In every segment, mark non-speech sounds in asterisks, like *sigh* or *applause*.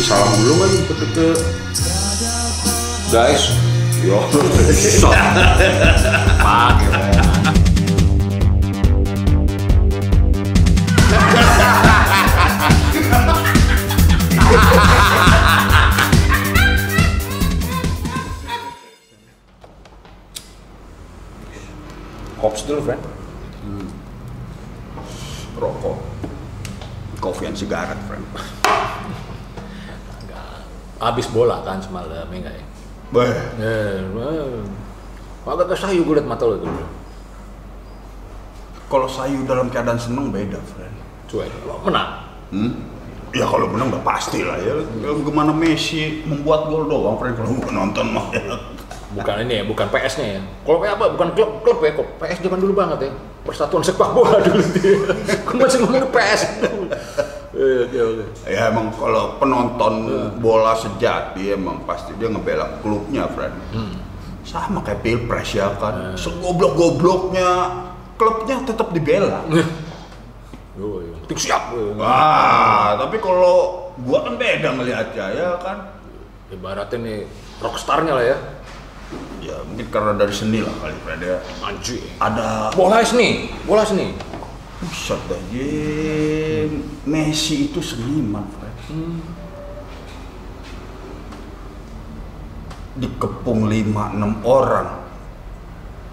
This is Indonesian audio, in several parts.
kasih salam dulu kan ke, ke guys yo Pakai, Fren. hops dulu friend Rokok. Kopi and sigaret, friend. Abis bola kan semalam, ya enggak ya? Beh, Eh, eh. agak kesayu gue liat mata lo itu. kalau sayu dalam keadaan seneng beda, friend. Cuek, lo menang. Hmm? Ya kalau menang udah pasti lah ya. Gimana Messi membuat gol doang, friend. Kalau mau nonton mah ya. Bukan ini ya, bukan PS-nya ya. Kalau kayak apa? Bukan klub klub ya, kok PS zaman dulu banget ya. Persatuan sepak bola *laughs* dulu dia. Gue masih ngomongin PS. Iya, oke oke. Ya emang kalau penonton bola sejati emang pasti dia ngebela klubnya, friend. Sama kayak pilpres ya kan. Segoblok-gobloknya klubnya tetap dibela. Penting siap. Wah, tapi kalau gua kan beda ngelihatnya ya kan. Ibaratnya nih rockstarnya lah ya. Ya mungkin karena dari seni lah kali Fred ya. Anjing. Ada Bola seni, bola seni. Buset dah. Messi itu seniman, Fred. Dikepung 5-6 orang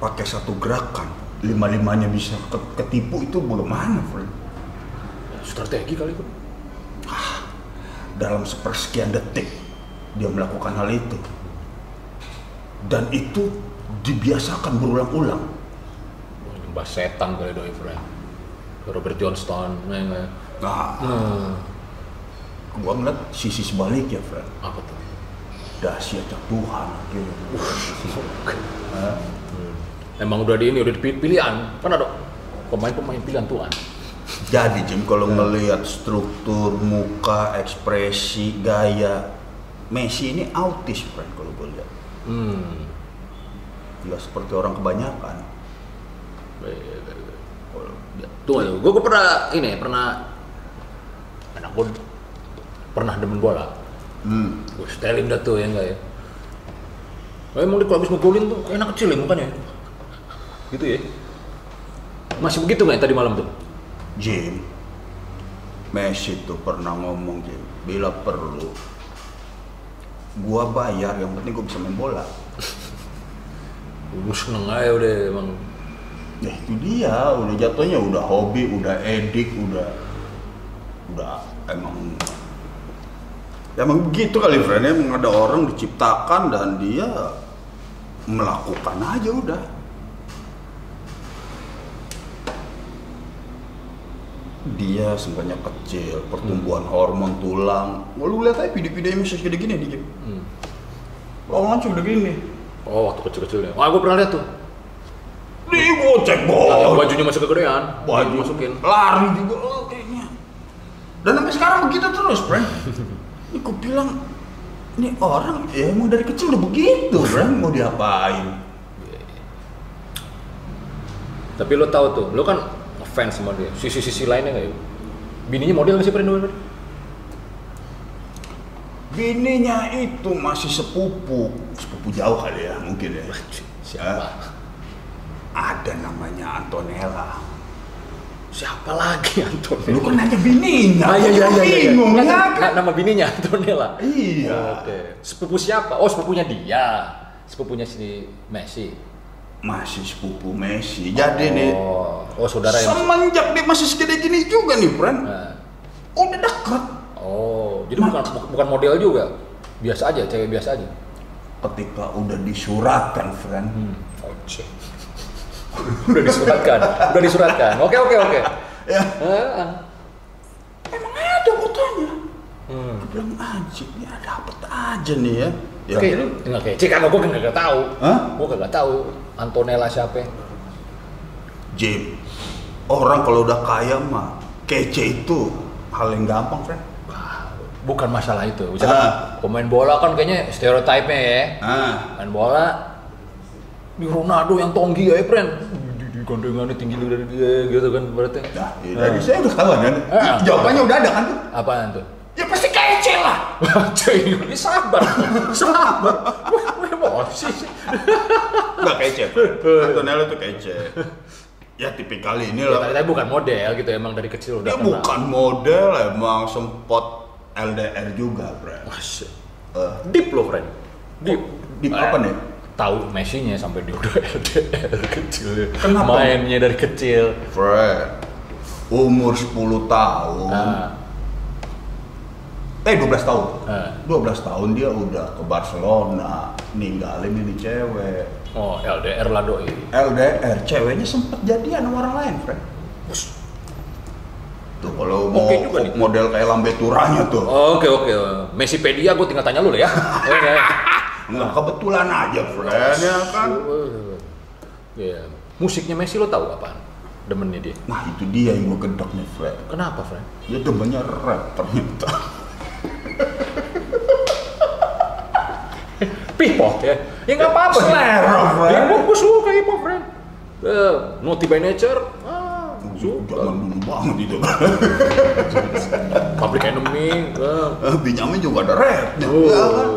pakai satu gerakan, lima-limanya bisa ke- ketipu itu bagaimana, Fred? Strategi kali itu. Dalam sepersekian detik dia melakukan hal itu. Dan itu dibiasakan berulang-ulang. Mbah setan kali doi friend. Robert Johnston, ya nggak? Nah, Hmm, gua ngeliat sisi sebaliknya, Fred. apa tuh? Dahsyatnya Tuhan gitu. Emang udah di ini, udah dipilih pilihan. Kan ada pemain-pemain pilihan Tuhan. Jadi Jim kalau ngelihat struktur muka, ekspresi, gaya Messi ini autis, friend kalau gue lihat. Hmm. Nggak seperti orang kebanyakan. Tunggu, tunggu. Gue, pernah ini, pernah anak gue pernah demen bola. Hmm. Gue setelin dah tuh ya enggak ya. Oh, emang dia kalau habis ngegolin tuh enak kecil ya mukanya. Gitu ya. Masih begitu nggak ya tadi malam tuh? Jim, Messi tuh pernah ngomong Jim, bila perlu, gua bayar, yang penting gua bisa main bola. Gue seneng aja udah emang. Ya itu dia, udah jatuhnya udah hobi, udah edik, udah udah emang emang begitu kali friend emang ada orang diciptakan dan dia melakukan aja udah. Dia sebenarnya kecil, pertumbuhan hormon tulang. Wah, lu lihat aja video-videonya masih segede gini dia. Hmm. Lawan udah gini. Oh waktu kecil-kecilnya. Wah gue pernah lihat tuh. Nih gocek bol. bajunya masih kegedean. baju masukin. lari juga oh, kayaknya dan sampai sekarang begitu terus friend *laughs* ini aku bilang ini orang ya emang dari kecil udah begitu friend mau diapain Tapi lo tahu tuh, lo kan fans sama dia. Sisi-sisi lainnya nggak ya? Bininya model nggak sih bininya itu masih sepupu sepupu jauh kali ya mungkin ya Siapa? Ada namanya Antonella Siapa lagi *laughs* Antonella? lu kan nanya bininya Ah, iya, iya, iya, iya. bingung ya nggak, nama bininya Antonella. iya Oke. Sepupu siapa? Oh, sepupunya dia. Sepupunya si Messi. masih sepupu Messi jadi nih Oh, oh saudara yang. semenjak dia masih segede gini juga nih friend Nah. udah dekat Oh, jadi bukan bukan model juga. Biasa aja, cewek biasa aja. ketika udah disuratkan friend Hmm. Oke. *laughs* udah disuratkan, udah disuratkan. Oke, oke, oke. ya Ah, emang ada fotonya Hmm. Aku bilang anjing ya dapet aja nih ya ya Oke, lu nggak kayak cek gue kan nggak tahu. Hah? Gue kagak tahu Antonella siapa. Jim orang kalau udah kaya mah kece itu hal yang gampang friend Wah, Bukan masalah itu. Misalkan Ah. pemain bola kan kayaknya stereotipnya ya. ah Main bola di Ronaldo yang tonggi ya, friend. Gandengannya tinggi dari dia gitu kan berarti. nah ya, dari saya udah kawan kan jawabannya udah ada kan tuh Apaan tuh? ya pasti kece lah *laughs* Cuy, ini sabar, sabar. Emosi sih. Nggak kece. Antonello tuh kece. Ya tipikal ini Ya, lah. tapi tapi bukan model gitu, emang dari kecil udah Dia kenal. bukan model, emang sempot LDR juga, friend. Wah, shit. Eh, Deep loh, friend. Deep. deep apa nih? Tahu Messi-nya sampai dia udah LDR kecil. Kenapa? Mainnya dari kecil. friend. Umur 10 tahun. Nah, Eh 12 tahun. Eh. 12 tahun dia udah ke Barcelona, ninggalin ini cewek. oh, LDR lah doi. LDR, ceweknya sempet jadian sama orang lain, friend. Tuh kalau mau juga nih. model kayak lambe turanya tuh. Oke oke, Messipedia gue tinggal tanya lu lah ya. *laughs* Oke. Nggak kebetulan aja, friend, ya kan? Iya. Musiknya Messi lo tahu apaan? Demennya dia. Nah itu dia yang gue gedek nih, friend. Kenapa, friend? Dia demennya rap ternyata. Pipo ya. Ya nggak apa-apa. Selera, friend. Ya, gue suka hip hop, friend. Eh, Naughty by Nature. Ah, suka. Zaman dulu banget itu. Public Enemy. Benjamin juga ada rapnya. Oh, Ya kan?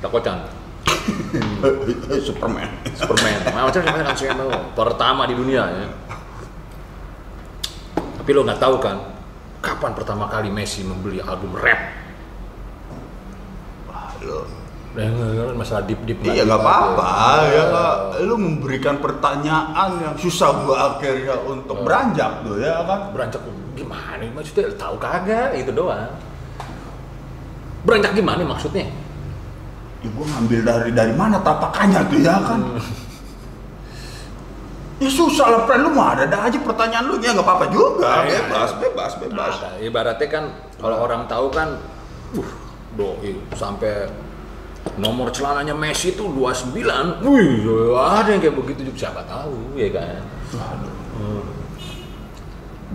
Takocan. *laughs* Superman. Superman. Macam mana kan Superman lo? pertama di dunia ya. Tapi lo nggak tahu kan, kapan pertama kali Messi membeli album rap? Wah, lo. Masalah deep deep. Iya nggak apa-apa ya. Lu memberikan pertanyaan yang susah gua akhirnya untuk beranjak tuh ya kan. Beranjak gimana? Maksudnya tahu kagak? Itu doang. Beranjak gimana maksudnya? Ya gua ngambil dari dari mana tapakannya tuh ya kan. Ya susah lah, friend. Lu mah ada ada aja pertanyaan lu ya nggak apa-apa juga. Iya, Bebas, iya. bebas, bebas. Nah, ibaratnya kan kalau orang tahu kan, uh, doi sampai nomor celananya Messi itu 29. Wih, ada yang kayak begitu juga siapa tahu ya kan.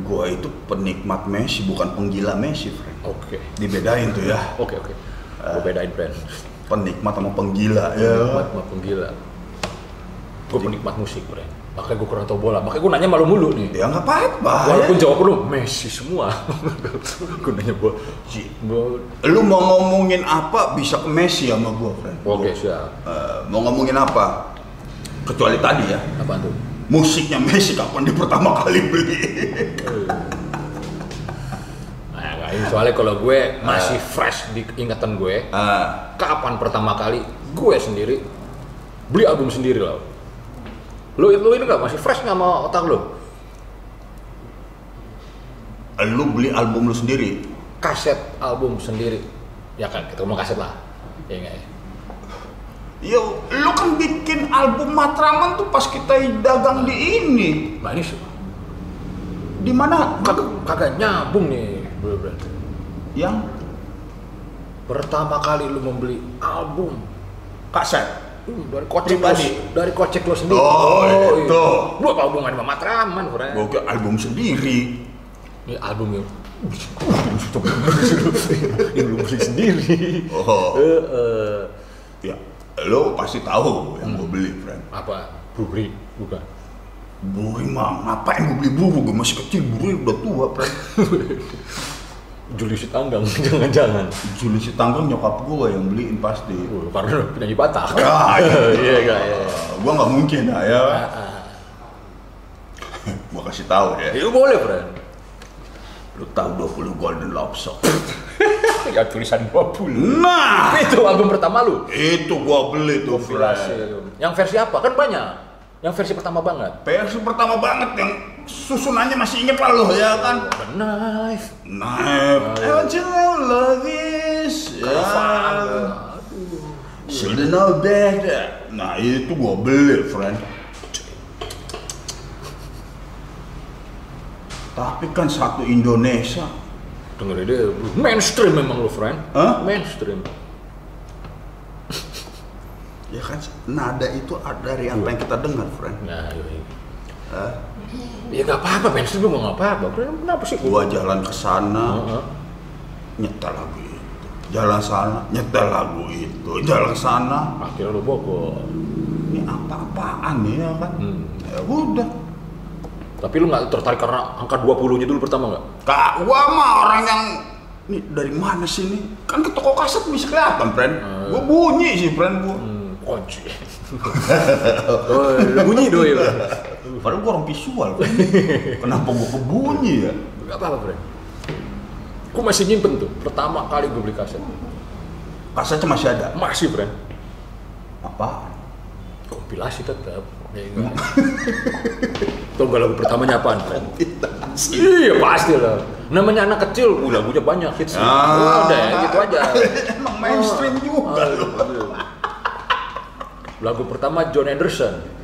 Gua itu penikmat Messi, bukan penggila Messi, friend. Oke. Dibedain tuh ya. Oke, oke. Gue bedain brand. Penikmat sama penggila ya. Penikmat sama penggila. Gue penikmat musik, brand. Makanya gue kurang tau bola. Makanya gue nanya malu mulu nih. Ya nggak apa-apa. Walaupun ya. jawab lu Messi semua. *laughs* gue nanya gue, gua- Lu mau ngomongin apa bisa ke Messi sama gua, friend. Oke, siap. Eh, mau ngomongin apa? Kecuali tadi ya, Apa tuh? musiknya Messi kapan dia pertama kali beli? Ini soalnya kalau gue masih fresh di ingatan gue, Ah, kapan pertama kali gue sendiri beli album sendiri loh. Lu, lu ini nggak masih fresh nggak sama otak lu? lu beli album lu sendiri? Kaset album sendiri, ya kan? Kita ngomong kaset lah, ya nggak ya? Ya, lu kan bikin album Matraman tuh pas kita dagang di ini. Ini Di mana? kagak kagak nyambung nih, bro, bro. Yang Pertama kali lu membeli album kaset. uh, dari kocek Pribadi. dari kocek lu sendiri. Oh, itu. iya. Lu apa hubungan sama Matraman? Gua kira album sendiri. Ini album yang yang lu beli sendiri. Oh. Eh, eh, Ya, lu pasti tahu yang gua beli, friend. apa? Buri, bukan. Buri mah, ngapain gua beli buru? Gua masih kecil, buru udah tua, friend. *laughs* Julius Tanggang, *laughs* jangan-jangan. Julius Tanggang nyokap gua yang beliin pasti. Uh, karena penyanyi Batak. Ah, iya. *laughs* Iya, iya, iya. Gua nggak mungkin lah ya. Ah, ah. Gua kasih tahu ya. Itu boleh, friend. Lu tahu 20 Golden Song. *laughs* Ya tulisan 20. Nah, Itu album pertama lu. itu gua beli tuh, friend. Yang versi apa? Kan banyak. Yang versi pertama banget. Versi pertama banget yang susunannya masih inget lah lo ya kan. The Knife. Knife, Oh, iya. I want you to love is, ya. Should've know better. Nah itu gua beli, friend. Tapi kan satu Indonesia. Dengerin deh, bro. mainstream memang lu, friend. Hah? Mainstream. Ya kan nada itu ada dari apa yang kita dengar, friend. Nah, iya. iya. Ya nggak apa-apa, mainstream gue nggak apa-apa. Kenapa sih? Gua jalan ke sana, nyetel lagu itu. Jalan sana, nyetel lagu itu. Jalan sana, Akhirnya lu bogor. ini apa-apaan nih ya kan? Hmm. Ya udah. Tapi lu nggak tertarik karena angka 20-nya dulu pertama nggak? Kak, gua mah orang yang ini dari mana sih ini? Kan ke toko kaset bisa kelihatan, friend. Gua bunyi sih, friend gua. Hmm, kunci. *laughs* oh, bunyi doi. Padahal gua orang visual. *laughs* Kenapa gua kebunyi ya? Gak apa-apa, Bre. Gue masih nyimpen tuh. Pertama kali gue beli kaset. Kasetnya masih ada. Masih, Bre. Apa? Kompilasi tetap. Ya, enggak. Tau gak *laughs* lagu pertamanya apaan, Bre? Iya, pasti lah. Namanya anak kecil, uh, lagunya banyak hits. Ah. Udah, ya, gitu aja. *laughs* Emang mainstream juga lu. Lagu pertama John Anderson.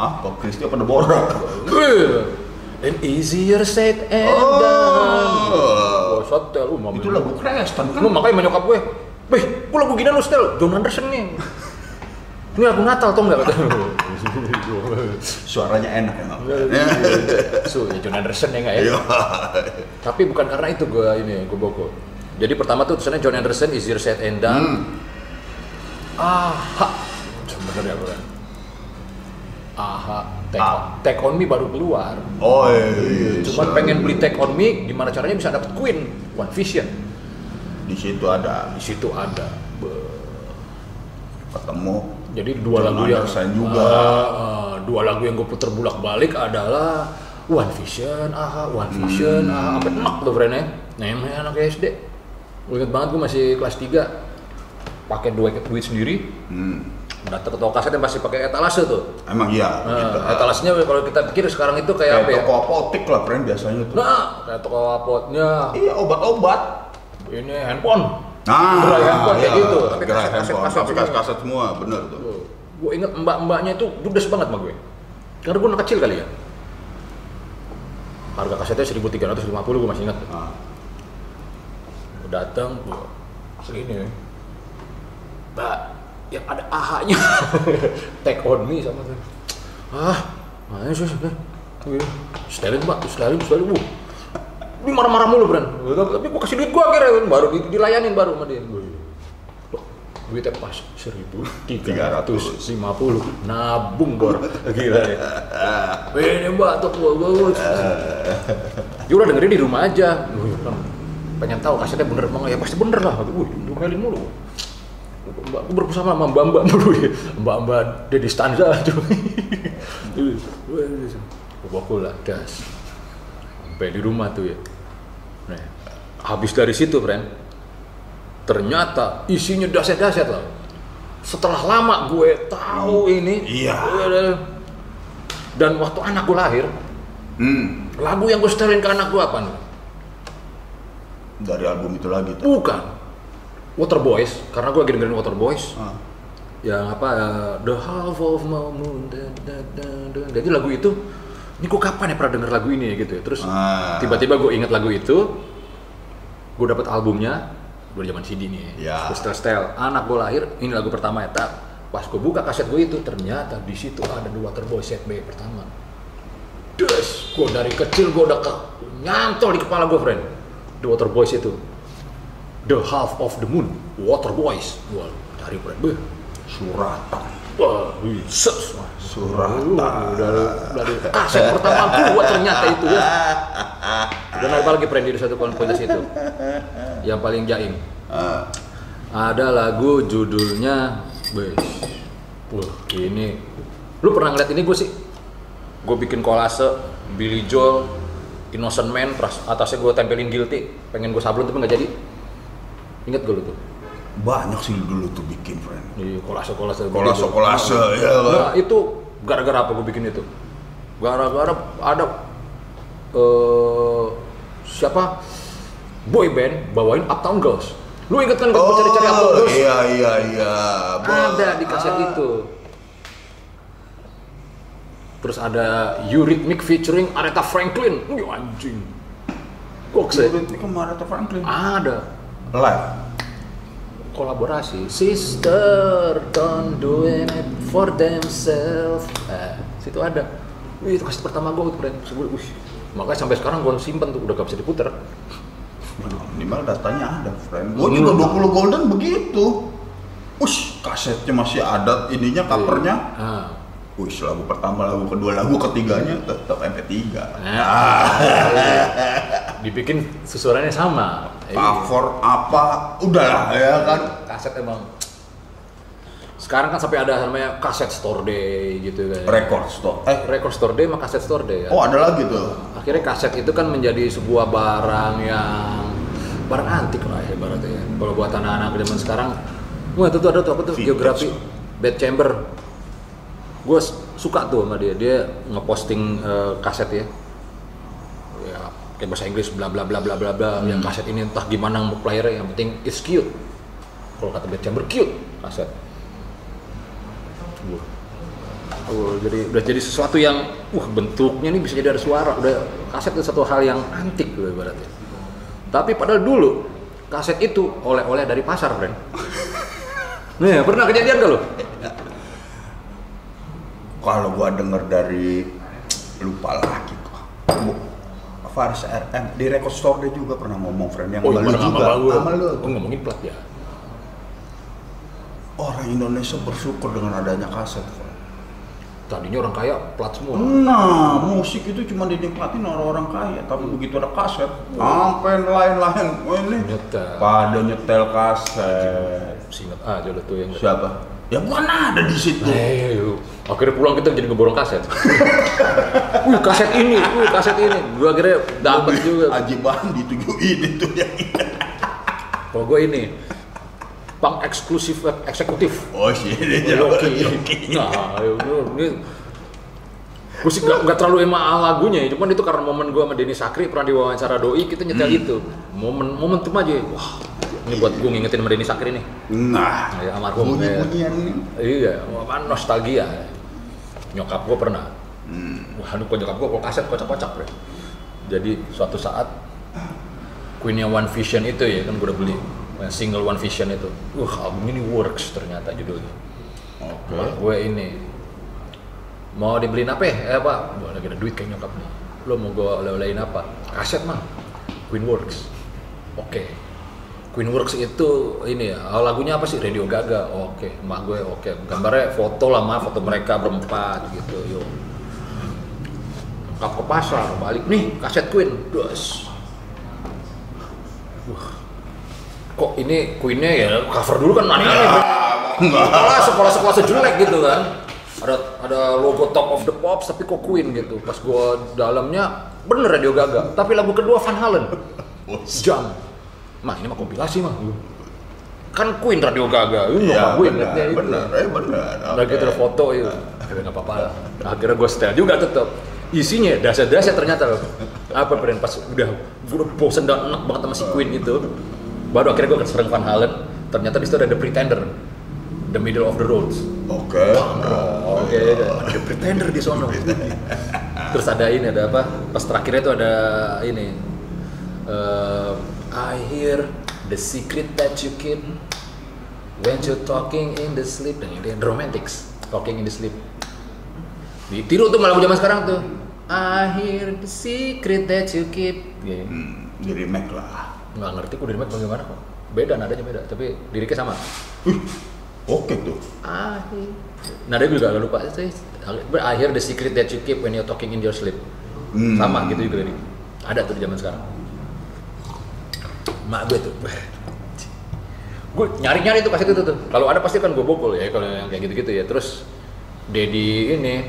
Ah, kok Kristi apa Deborah? And easier said and done. Oh. Oh, sotel, uh, mama. Itu lagu Kristen kan? Lu makanya menyokap gue, Weh, kok lagu gini lu setel? John Anderson nih. Ini lagu Natal tau nggak kata Suaranya enak emang. So, ya John Anderson ya nggak ya? Iya. Tapi bukan karena itu gue ini, gue boko. Jadi pertama tuh tulisannya John Anderson, Easier Said and Done. Hmm. Aha. Sebenarnya bukan. Aha. Take, Ah. Take On Me baru keluar. Oh iya. Cuman pengen beli Take On Me, gimana caranya bisa dapet Queen, One Vision. Di situ ada Di situ ada. Be- ketemu Jadi dua John lagu yang Anderson juga. Ah, ah, dua lagu yang gue puter bulak balik adalah One Vision, aha, One Vision, Hmm. aha, sampai enak tuh friend ya. Namanya anak SD. Gue inget banget gue masih kelas 3 pakai duit duit sendiri. Hmm. Datang ke toko kaset yang pasti pakai etalase tuh. Emang iya. Nah, gitu. etalasenya kalau kita pikir sekarang itu kayak, Kayak apa ya? toko apotek lah, friend biasanya tuh. Nah, kayak toko apotnya, Iya, obat-obat. ini handphone. Nah, Gerai handphone kayak iya, gitu. Tapi gerai kaset-kaset handphone, kaset kaset semua, bener tuh. Gue inget mbak-mbaknya itu judes banget sama gue. Karena gue anak kecil kali ya. Harga kasetnya 1350 gue masih ingat. Nah, Gue datang, gue segini. Mbak, yang ada ahanya. *laughs* Take on me sama tuh. Ah, mana sih? Setelin mbak, setelin, setelin. Wuh. Ini marah-marah mulu, Bran. Tapi gue kasih duit gue akhirnya, baru di- dilayanin baru sama dia. Duitnya pas 1350 nabung bor *laughs* gila ya ini mbak tuh gua gua dia udah dengerin di rumah aja pengen tahu kasetnya bener nggak? ya pasti bener lah wih domelin mulu mbak aku bersama sama mbak mbak mulu ya mbak mbak Dedi Stanza tuh bawa lah gas sampai di rumah tuh ya nah habis dari situ friend ternyata isinya dahsyat-dahsyat lah. Setelah lama gue tahu ini, Iya. Dan waktu anak gue lahir, hmm, lagu yang gue setelin ke anak gue apa nih? dari album itu lagi tuh. Bukan Water Boys, karena gue lagi dengerin Water Boys. Ah. Yang apa? eh, The Half of My Moon. da, da, da, da. Jadi lagu itu, ini gue kapan ya pernah denger lagu ini gitu ya? Terus Ah. tiba-tiba gue inget lagu itu, gue dapet albumnya, gue zaman CD nih, Ya. gue setel setel. Anak gue lahir, ini lagu pertama ya tak. Pas gue buka kaset gue itu, ternyata di situ ada The Water Boys set B pertama. Des, gue dari kecil gue udah ke, nyantol di kepala gue friend. The Water Boys itu. The Half of the Moon, Water Boys. Wah, dari. Beuh. Suratan. Wah, wih, ses. Suratan. Dari, dari kaset pertama gua ternyata itu ya. Dan apa lagi friend di satu konfrontasi itu? Yang paling jaim. Ah, Ada lagu judulnya Bes. Wah, ini lu pernah ngeliat ini gue sih? Gue bikin kolase Billy Joel, Innocent Man, atasnya gue tempelin guilty, pengen gue sablon tapi nggak jadi. Ingat gue lu tuh? banyak sih dulu tuh bikin, friend. Di kolase kolase. Kolase kolase, ya Nah itu gara-gara apa gue bikin itu? Gara-gara ada eh siapa boy band bawain Uptown Girls. Lu inget kan gue cari-cari Uptown Oh, Girls? iya iya iya. Ada di kaset Ah. itu. Terus ada Eurythmic featuring Aretha Franklin. Wih anjing. Kok sih? Ini kemarin tuh Franklin. Ada Live. kolaborasi. Sister don't do it for themselves. Nah, situ ada. Wih, itu kaset pertama gue friend. Sebut, wih. Makanya sampai sekarang gue simpen tuh, udah gak bisa diputer. Minimal datanya ada, friend. Gue juga 20 golden begitu. Ush, kasetnya masih ada ininya, covernya. Nah, Wih, lagu pertama, lagu kedua, lagu ketiganya tetap MP3. nah, dibikin susurannya sama. Cover apa, udahlah ya kan. kaset emang. Sekarang kan sampai ada namanya kaset store day gitu kan. Record store. Eh, record store day sama kaset store day kan oh ada lagi tuh. akhirnya kaset itu kan menjadi sebuah barang yang barang antik lah ya ibaratnya ya. kalau buat anak-anak zaman sekarang wah itu tuh ada tuh apa tuh? Geografi bed chamber. Gue suka tuh sama dia. Dia ngeposting eh, kaset ya kayak bahasa Inggris bla bla bla bla bla bla yang kaset ini entah gimana playernya yang penting it's cute kalau kata bed chamber cute kaset Wah. Oh, jadi udah jadi sesuatu yang wah bentuknya nih bisa jadi ada suara. Udah kaset itu satu hal yang antik loh ibaratnya. Tapi padahal dulu kaset itu oleh-oleh dari pasar, friend. *laughs* Nih, pernah kejadian gak lo? Kalau gua denger dari lupa lagi Faris RM di record store dia juga pernah ngomong friend yang sama lu juga sama lu. Oh, ngomongin plat ya. Orang Indonesia bersyukur dengan adanya kaset. friend. Tadinya orang kaya plat semua. Nah, musik itu cuma dinikmatin orang-orang kaya, tapi begitu ada kaset, sampai lain-lain, oh ini Nyetel. pada nyetel kaset. Singet aja lo tuh yang Siapa? Ya bukan ada di situ. Eh, yuk. Akhirnya pulang kita jadi ngeborong kaset. *laughs* wih, kaset ini, wih, kaset ini. Gua akhirnya dapat juga. Aji Bandi tujuh ini tuh yang ini. Kalau gue ini, pang eksklusif eksekutif. Oh sih, *laughs* ini Loki. Nah, ayo, gua- ini gue sih gak, gak terlalu emang lagunya ya, cuman itu karena momen gue sama Denny Sakri pernah diwawancara Doi, kita nyetel itu. Momen momentum aja, wah ini buat gue ngingetin sama Denny Sakri nih. Nah, Ya, almarhum, bunyi-bunyian ini. Iya, apa nostalgia. Nyokap gue pernah. Wah, aduh kok nyokap gue kok kaset kocak-kocak, Bre. Jadi suatu saat Queennya One Vision itu ya kan gue udah beli single One Vision itu. Wah, album ini works ternyata judulnya. Oke. Wah, gue ini mau dibeliin apa ya? Eh, apa? Gue lagi ada duit kayak nyokap nih. Lo mau gue oleh-olehin apa? Kaset mah. Queen Works. Oke. Works itu ini ya, oh, lagunya apa sih? Radio Gaga. Oke, emak gue oke. Gambarnya foto lah, mah foto mereka berempat gitu. Yuk. Lengkap ke pasar, balik nih kaset Queen. Dos. Wah. Kok ini Queennya ya cover dulu kan aneh-aneh. Sekolah sekolah sekolah sejelek gitu kan. Ada ada logo Top of the Pops tapi kok Queen gitu. Pas gua dalamnya bener Radio Gaga. Tapi lagu kedua Van Halen. *laughs* Jam. Mah ini mah kompilasi mah. Kan Queen Radio Gaga. Ini Iya, ya, gue benar, ingetnya itu. benar, eh benar. Udah gitu ada foto itu. Ya nggak apa-apa lah. Akhirnya gue setel juga tetep. Isinya dasar-dasar ternyata loh. Apa brand pas udah gue bosen dan enak banget sama si Queen itu. Baru akhirnya gue keserang Van Halen. Ternyata di situ ada The Pretender. The Middle of the Roads. Oke. Oke, ada The Pretender di sono. Terus ada ini ada apa? Pas terakhirnya itu ada ini. eh, I hear the secret that you keep when you're talking in the sleep dan ini romantics talking in the sleep. Ditiru tuh malah zaman sekarang tuh. I hear the secret that you keep. Gini. Hmm, di remake lah. Nggak ngerti kok remake bagaimana kok. Beda nadanya beda, tapi liriknya sama. Oke tuh. I hear. Nada juga agak lupa. I hear the secret that you keep when you're talking in your sleep. Hmm. Sama gitu juga nih. Ada tuh di zaman sekarang. Mak gue tuh. gue nyari-nyari tuh kaset itu tuh. Kalau ada pasti kan gue bokol ya kalau yang kayak gitu-gitu ya. Terus Dedi ini,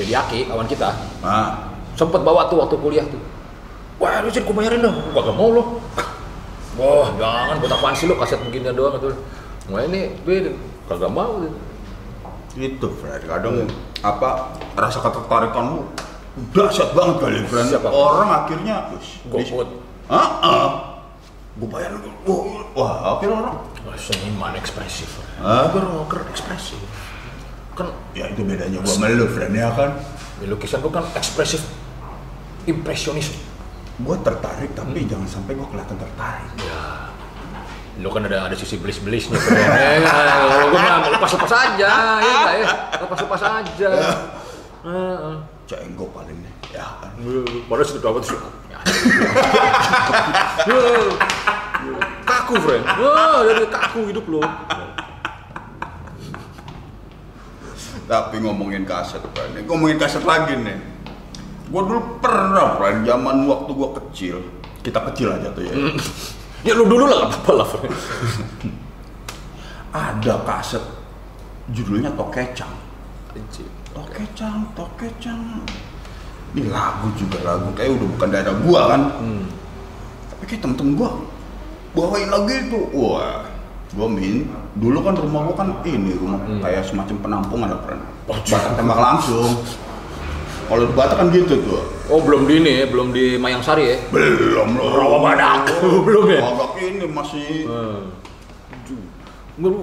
Dedi Aki, kawan kita, Nah, sempet bawa tuh waktu kuliah tuh. Wah, lu sih gue bayarin dong. Gua gak mau lo. Wah, jangan buat apaan sih lo kaset beginian doang gitu. Wah ini gue kagak mau gitu. itu Fred. Kadang apa rasa ketertarikan lu dahsyat banget kali Fred. Orang akhirnya, "Wis, GoFood. Ah, ah. Gue bayar lu. Wah, akhirnya orang seniman ekspresif. Hah? Gue rocker ekspresif. Kan ya itu bedanya gua sama lu Fred ya kan. di lukisan gue kan ekspresif impresionis. Gua tertarik tapi jangan sampai gua kelihatan tertarik. Ya, lu kan ada ada sisi belis-belisnya sebenarnya. Kalau gue mah lepas-lepas aja, ya enggak ya? Lepas-lepas aja. *laughs* Heeh. Cenggo paling nih. Ya kan. Padahal situ dapat sih. Kaku, friend. Wah, jadi kaku hidup lo. Tapi ngomongin kaset. Nih, ngomongin kaset lagi nih. Gua dulu pernah, Fred, zaman waktu gua kecil. Kita kecil aja tuh ya. Ya lu dulu lah, apa-apa lah. friend. ada kaset judulnya Tokecang. Tokecang, Tokecang. Ini lagu juga lagu kayak udah bukan daerah gua kan. Hmm. Tapi kayak temen-temen gua bawain lagu itu. Wah, gua min. Dulu kan rumah gua kan ini rumah kayak semacam penampungan lah friend. Batak tembak langsung. Kalau di Batak kan gitu tuh. Oh belum di ini ya, belum di Mayang Sari ya? Belum loh. Rawa Badak. *laughs* Belum ya? Badak ini masih Enggak lu,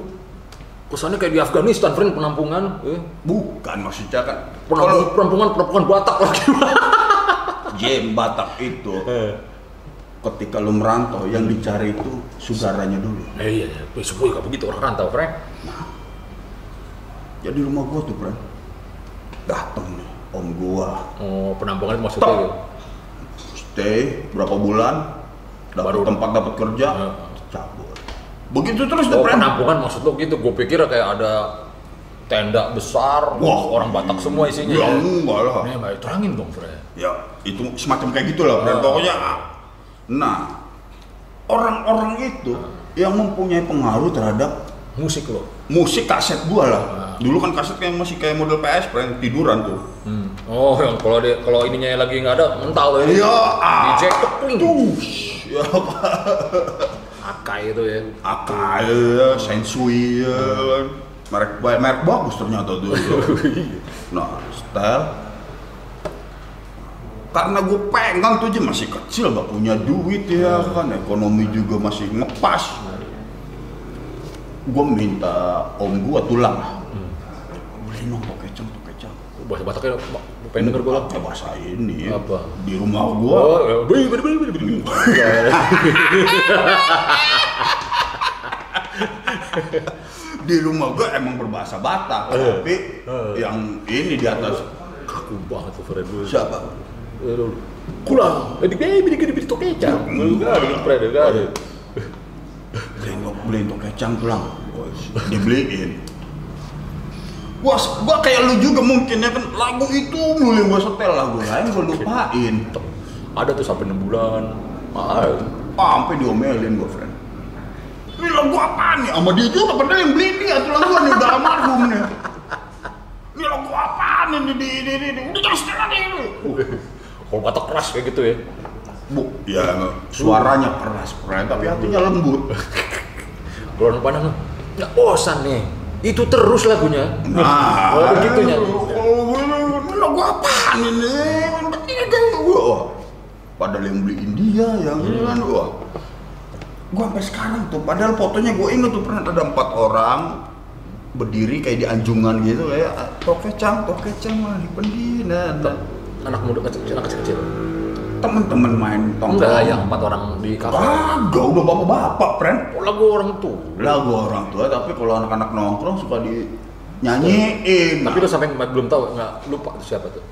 kesannya kayak di Afghanistan, friend, penampungan. Eh. bukan maksudnya kan. Penampungan, penampungan, penampungan Batak lagi. *laughs* Jem Batak itu ketika lu merantau yang dicari itu saudaranya dulu. Eh, iya, iya. Eh, semua juga begitu orang rantau, friend. Jadi rumah gua tuh, friend. Dateng nih om gua. Oh, penampungan maksudnya Stop. gitu. Stay berapa bulan dapat Baru- tempat dapat kerja, cabut. Begitu terus tuh, Oh, friend. penampungan maksud lo gitu. Gue pikir kayak ada tenda besar, Wah, orang Batak semua isinya. Ya, ya. enggak lah. Nih, Mbak, terangin dong, friend. Ya, itu semacam kayak gitulah, friend. Ah. Pokoknya nah, orang-orang itu yang mempunyai pengaruh terhadap Musik lo. musik kaset gua lah. Ah. Dulu kan kaset kayak masih kayak model PS, friend, tiduran tuh. Hmm. Oh, yang kalau dia kalau ininya lagi nggak ada, mental ya. Iya, Di jack kepling. Ya, *laughs* Akai itu ya. Akai, ya, Sensui, ya. kan. merek merek bagus ternyata tuh. *laughs* nah, style. Karena gue pengen tuh aja masih kecil, gak punya duit ya kan, ekonomi juga masih ngepas. Gue minta om gue tulang. Beliin dong tokecang, tokecang. Bahasa Bataknya pengen denger gue lah. Bahasa ini Apa? di rumah gue. Oh, beli, beli, beli, beli, beli. di rumah gue emang berbahasa Batak, Eh. tapi yang ini di atas Kaku banget tuh Fred dulu. siapa? Kulang. Jadi baby di gede tok kecap. Enggak ada Fred, enggak ada. Beliin beliin tok kecang tulang, dibeliin. Wah, gua kayak lu juga mungkin ya kan lagu itu mulu yang gua setel lagu lain gua lupain. Ada tuh sampai 6 bulan. Ah, Ah, sampai diomelin gua, friend. Ini lagu apaan nih? Sama dia juga padahal yang beli dia tuh lagu nih udah almarhum nih. Ini lagu apaan nih di di di di, di. udah jangan setel lagi ini. kalau Batak keras kayak gitu ya. Bu, ya suaranya keras, friend, tapi hatinya lembut. Kalau orang Padang, nggak bosan nih. Itu terus lagunya. Nah, oh begitunya. Lagu apaan ini? Ini kan gua. Padahal yang beliin dia yang ini kan wah. Gua sampai sekarang tuh, padahal fotonya gua inget tuh pernah ada empat orang berdiri kayak di anjungan gitu kayak tokecang, tokecang mah di pendina. Anak muda kecil, anak kecil. Temen-temen main tongkrong. Enggak, yang empat orang di kafe. Kagak, udah bapak-bapak, friend. Oh, lagu orang tuh. Lagu orang tua, tapi kalau anak-anak nongkrong suka di nyanyiin. Tapi lu sampai belum tahu, nggak lupa itu siapa tuh.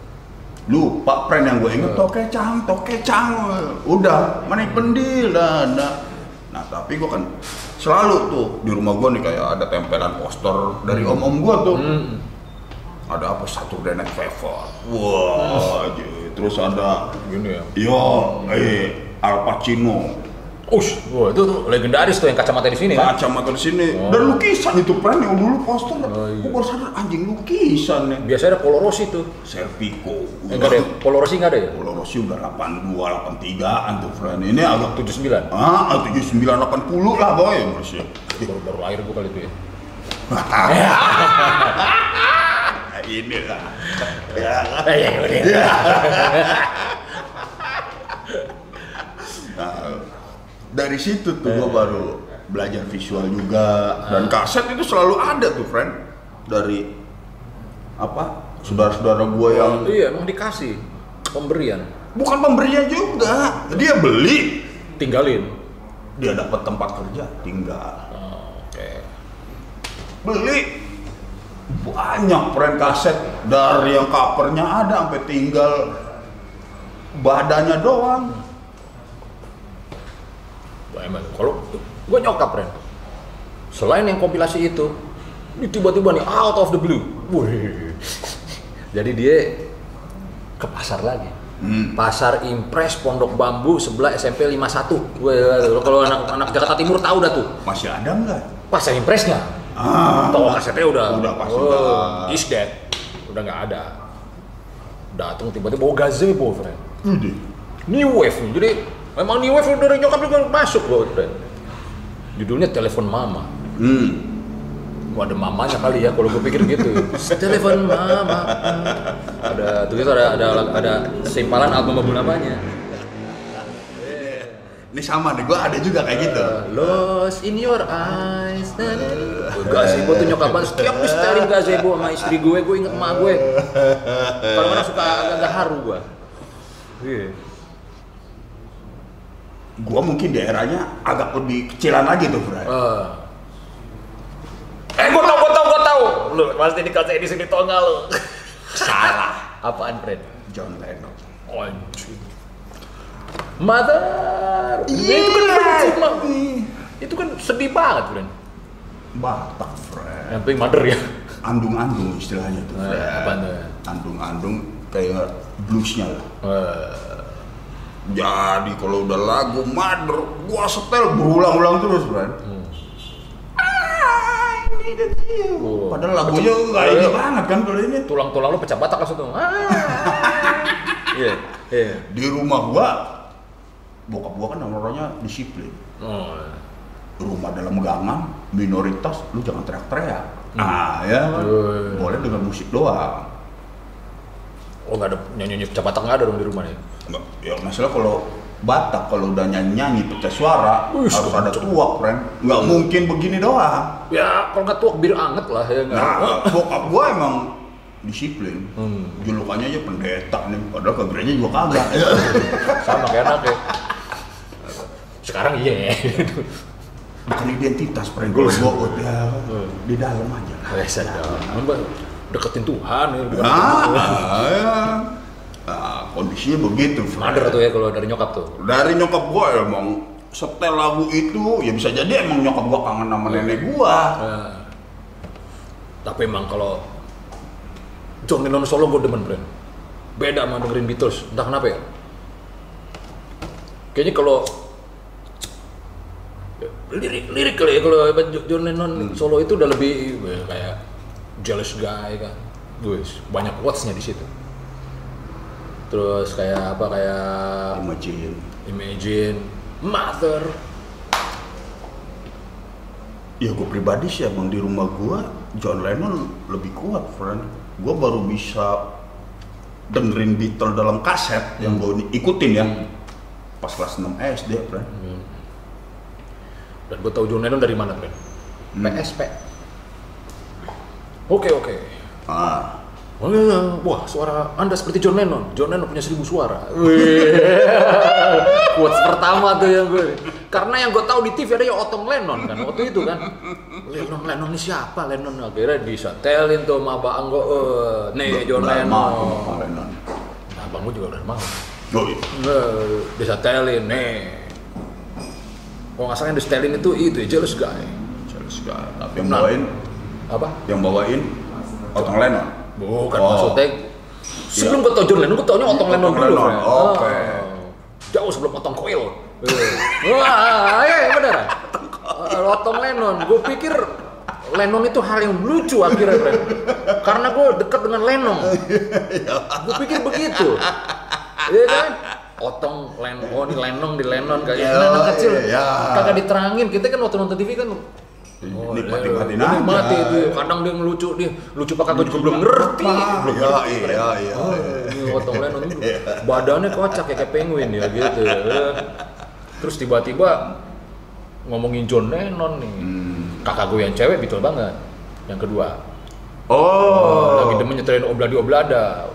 lupa friend yang gue inget tokecang tokecang udah manik pendil nah, nah. nah tapi gue kan selalu tuh di rumah gue nih kayak ada tempelan poster dari om om gue tuh Hmm. ada apa satu Night Fever wah je. Terus ada Gini ya. yo eh Al Pacino Ush, wah itu tuh legendaris tuh yang kacamata di sini kan. kacamata di sini Oh. dan lukisan itu friend yang dulu poster Oh, iya. gue baru sadar anjing lukisan nih Biasanya ada Polo Rossi tuh. Serpico Eh, enggak ada ya? Polo Rossi enggak ada ya? Kalau Rossi udah 82, 83an tuh friend ini agak 79. Ah, 79 80 lah boy masih. Baru, baru lahir gua kali itu ya. *laughs* Ini lah. Ya. Eh, ya, udah. Nah, dari situ tuh gua baru belajar visual juga dan kaset itu selalu ada tuh friend dari apa saudara-saudara gua yang Iya, emang dikasih pemberian. bukan pemberian juga dia beli Tinggalin. dia dapat tempat kerja tinggal Oh, Oke. beli banyak friend kaset dari yang covernya ada sampai tinggal badannya doang emang kalau gua nyokap Ren. Selain yang kompilasi itu, ini tiba-tiba nih out of the blue. Wih. Jadi dia ke pasar lagi. Pasar Impres Pondok Bambu sebelah SMP 51. Gue kalau anak-anak Jakarta Timur tahu dah tuh. Masih ada nggak? Pasar Impresnya. Ah, Toko kasetnya udah Udah pasti oh, udah. is dead. Udah nggak ada. Datang tiba-tiba bawa gazebo, friend. Udah. New Wave nih. Jadi memang New Wave dari nyokap juga masuk loh, friend. Judulnya Telepon Mama. Hmm. Wah, ada mamanya kali ya kalau gue pikir gitu. Telepon mama. Ada tuh itu ada ada ada simpalan album album namanya. Ini sama nih, gua ada juga kayak gitu. Lost in your eyes. Gazebo tuh nyokap banget. Setiap gue setelin gazebo sama istri gue, gue inget emak gue. Kadang-kadang suka agak-agak haru gue. Iya. Gua mungkin daerahnya agak lebih kecilan lagi tuh, Bro. Eh, eh gue tau, gue tau, gue tau. Lu pasti dikasih di sini tonga lu. Salah. Apaan, friend? John Lennon. Anjing. Mother. Iya. itu kan benci, Mak. Itu kan sedih banget, friend. Batak, friend. Yang penting mother ya. Andung-andung istilahnya tuh, Eh, friend. apaan tuh? Andung-andung kayak bluesnya lah. Eh, Jadi kalau udah lagu Mother, gua setel berulang-ulang terus, friend. Ah. Oh. Padahal lagunya nggak ini banget kan kalau ini. tulang-tulang lu pecah batak langsung tuh. Ah. *laughs* Iya, iya. Di rumah gua, bokap gua kan orangnya disiplin. Oh. Rumah dalam gangan, minoritas, lu jangan teriak-teriak. Ah ya, Hmm. boleh dengan musik doang. Oh nggak ada nyanyi-nyanyi pecah batak nggak ada dong di rumah nih. Ya masalah kalau Batak kalau udah nyanyi-nyanyi pecah suara Wih, harus ada tuak, friend. Nggak mungkin begini doang. Ya kalau nggak tuak bir anget lah ya nggak. Nah, bokap gua emang disiplin. Hmm. Julukannya aja pendeta nih, padahal ke gereja juga kagak. *laughs* Sama kayak anak ya. Sekarang iya. Bukan identitas, gua ya, Hmm. di dalam aja. Dong. Mbak, Deketin Tuhan ya. bukan Nah, ya. Nah, kondisinya begitu. Mother tuh ya kalau dari nyokap tuh. Dari nyokap gua emang setel lagu itu, ya bisa jadi emang nyokap gua kangen sama nenek gua. Nah, tapi emang kalau John Lennon solo gue demen friend beda sama dengerin Beatles entah kenapa ya kayaknya kalau lirik lirik kali ya kalau John Lennon solo itu udah lebih weh, kayak jealous guy kan Wes, banyak quotesnya di situ terus kayak apa kayak Imagine. imagine mother Ya gue pribadi sih emang di rumah gua John Lennon lebih kuat, friend. Gua baru bisa dengerin Beatles dalam kaset yang gue ikutin ya. Pas kelas 6 SD, friend. Dan gue tahu John Lennon dari mana friend PSP oke oke Ah, Oh, iya. Wah, suara Anda seperti John Lennon. John Lennon punya seribu suara. *laughs* Quotes pertama tuh yang gue. Karena yang gue tahu di TV ada yang Otong Lennon kan waktu itu kan. Lennon Lennon ini siapa Lennon? Akhirnya disetelin tuh sama Abang gue. Eh, nih John Lennon. Pak Lennon. Nah, Abang gue juga udah mau. Oh, iya. Eh, disetelin nih. Kalau nggak salah yang disetelin itu itu jealous guy. Jelas sekali. Tapi yang bawain, Apa? yang bawain Otong Lennon. Bukan Oh. maksudnya sebelum gue tau John Lennon, gue taunya Otong Lennon dulu. Oke. Ah. Jauh sebelum Otong Koil. Wah, iya bener. Ah, Otong Lennon, gue pikir Lennon itu hal yang lucu akhirnya, Fred. Karena gue dekat dengan Lennon. Gue pikir begitu. Iya kan? Otong Lennon, oh ini Lennon di Lennon kayak Ya, anak kecil. iya. Kagak diterangin. Kita kan waktu nonton TV kan Oh, Nikmat-nikmatin iya. aja. Nikmati itu. Kadang dia ngelucu dia, lucu pakai gue juga belum ngerti. Belum Iya, iya, iya. Oh, ini Otong Lennon badannya kocak kayak, kayak penguin ya gitu. Terus tiba-tiba ngomongin John Lennon nih. Kakak gue yang cewek betul banget. Yang kedua, Oh, lagi demen nyetelin obladi oblada.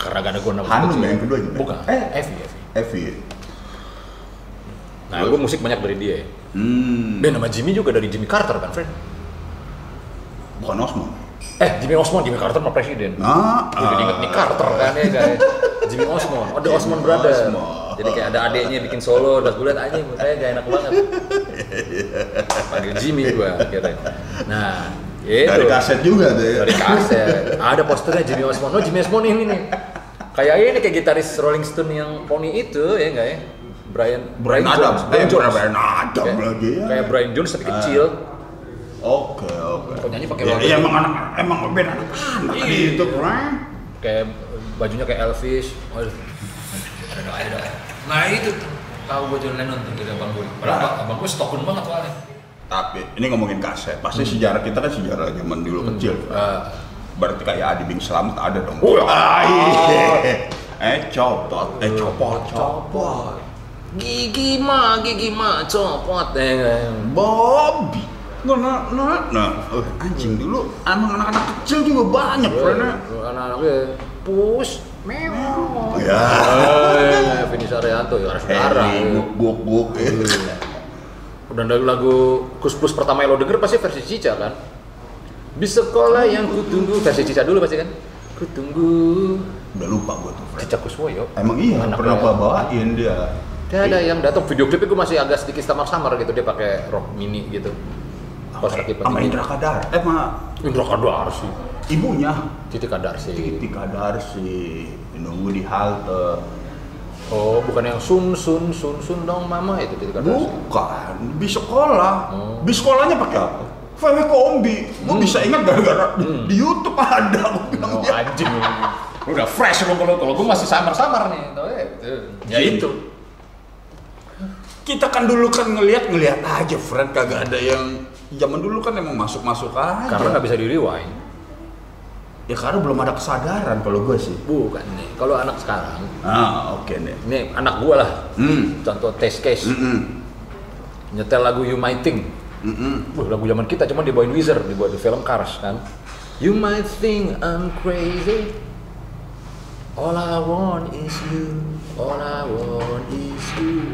Karena gak ada gue nama Hanum ya yang kedua juga? Bukan, Eh. Evi, Evi. Evi. Nah, gue musik banyak dari dia. Hmm, Dan nama Jimmy juga dari Jimmy Carter kan, friend? bukan Osmond. Eh, Jimmy Osmond, Jimmy Carter mah presiden. Ah, Gue jadi inget nih Carter kan ya guys. Jimmy Osmond, oh, ada Osmond brother. Osmond. Jadi kayak ada adeknya bikin solo, dan gue liat aja, kayak gak enak banget. Panggil Jimmy gue akhirnya. Nah, itu. Dari kaset juga tuh ya. Dari kaset. Ada posternya Jimmy Osmond. Oh Jimmy Osmond ini nih. Kayak ini kayak gitaris Rolling Stone yang poni itu ya enggak ya? Brian Brian Adams. Brian Eh, Jones. Brian Adams Kayak- lagi ya. Kayak Brian Jones tapi kecil. Oke, oke. Kok nyanyi pakai Ya, ya, emang anak emang band anak-anak tadi Iya. itu, Frank. Kayak bajunya kayak Elvis. Waduh. Nah itu tahu gue John Lennon tuh dari abang gue. Padahal abang- abang gue stokun banget soalnya. Tapi ini ngomongin kaset, pasti sejarah kita kan sejarah zaman dulu kecil. Ah. Berarti kayak Adi Bing Selamat ada dong. Oh, Ah, iya. Eh copot, eh copot, copot. Gigi mah, gigi mah copot eh. Bobby. Nah, nah, nah, nah. Eh, anjing dulu, emang anak-anak kecil juga banyak, Frank. Anak-anaknya push, meow. Ya. Eh, Vini Saryanto ya harus darah. Hei, guk, guk, guk. Udah dari lagu Kus Plus pertama yang lo denger pasti versi Cica kan? Di sekolah yang kutunggu versi Cica dulu pasti kan? Kutunggu Udah lupa gue tuh, Frank. Cica Kuswoyo. Emang iya, Anaknya. pernah gua bawain dia. Dia ada yang datang video klipnya gue masih agak sedikit samar-samar gitu dia pakai rok mini gitu. Pas kaki Sama. Indra Kadar. Eh, sama Indra Kadar sih. ibunya. Titi Kadar sih. Titi Kadar sih. Nunggu di halte. Oh, bukan yang sun sun sun sun dong mama itu Titi Kadar. Bukan, di sekolah. Oh. Di sekolahnya pakai apa? VW kombi. Gue bisa ingat gara-gara di, di YouTube ada. Gue bilang Oh, ya. anjing. Udah fresh dong kalau kalau gue masih samar-samar nih. Tau ya, itu. Ya itu. Kita kan dulu kan ngelihat ngelihat aja, friend kagak ada yang zaman dulu kan emang masuk masuk aja. Karena nggak bisa di rewind. ya karena belum ada kesadaran kalau gue sih. Bukan nih. Kalau anak sekarang, Ah oke deh. ini anak gua lah. Hmm. Contoh test case, Mm-mm. nyetel lagu You Might Mm-mm. Wah, lagu zaman kita cuma dibawain Wizard, dibuat di film Cars kan. You might think I'm crazy. All I want is you. All I want is you.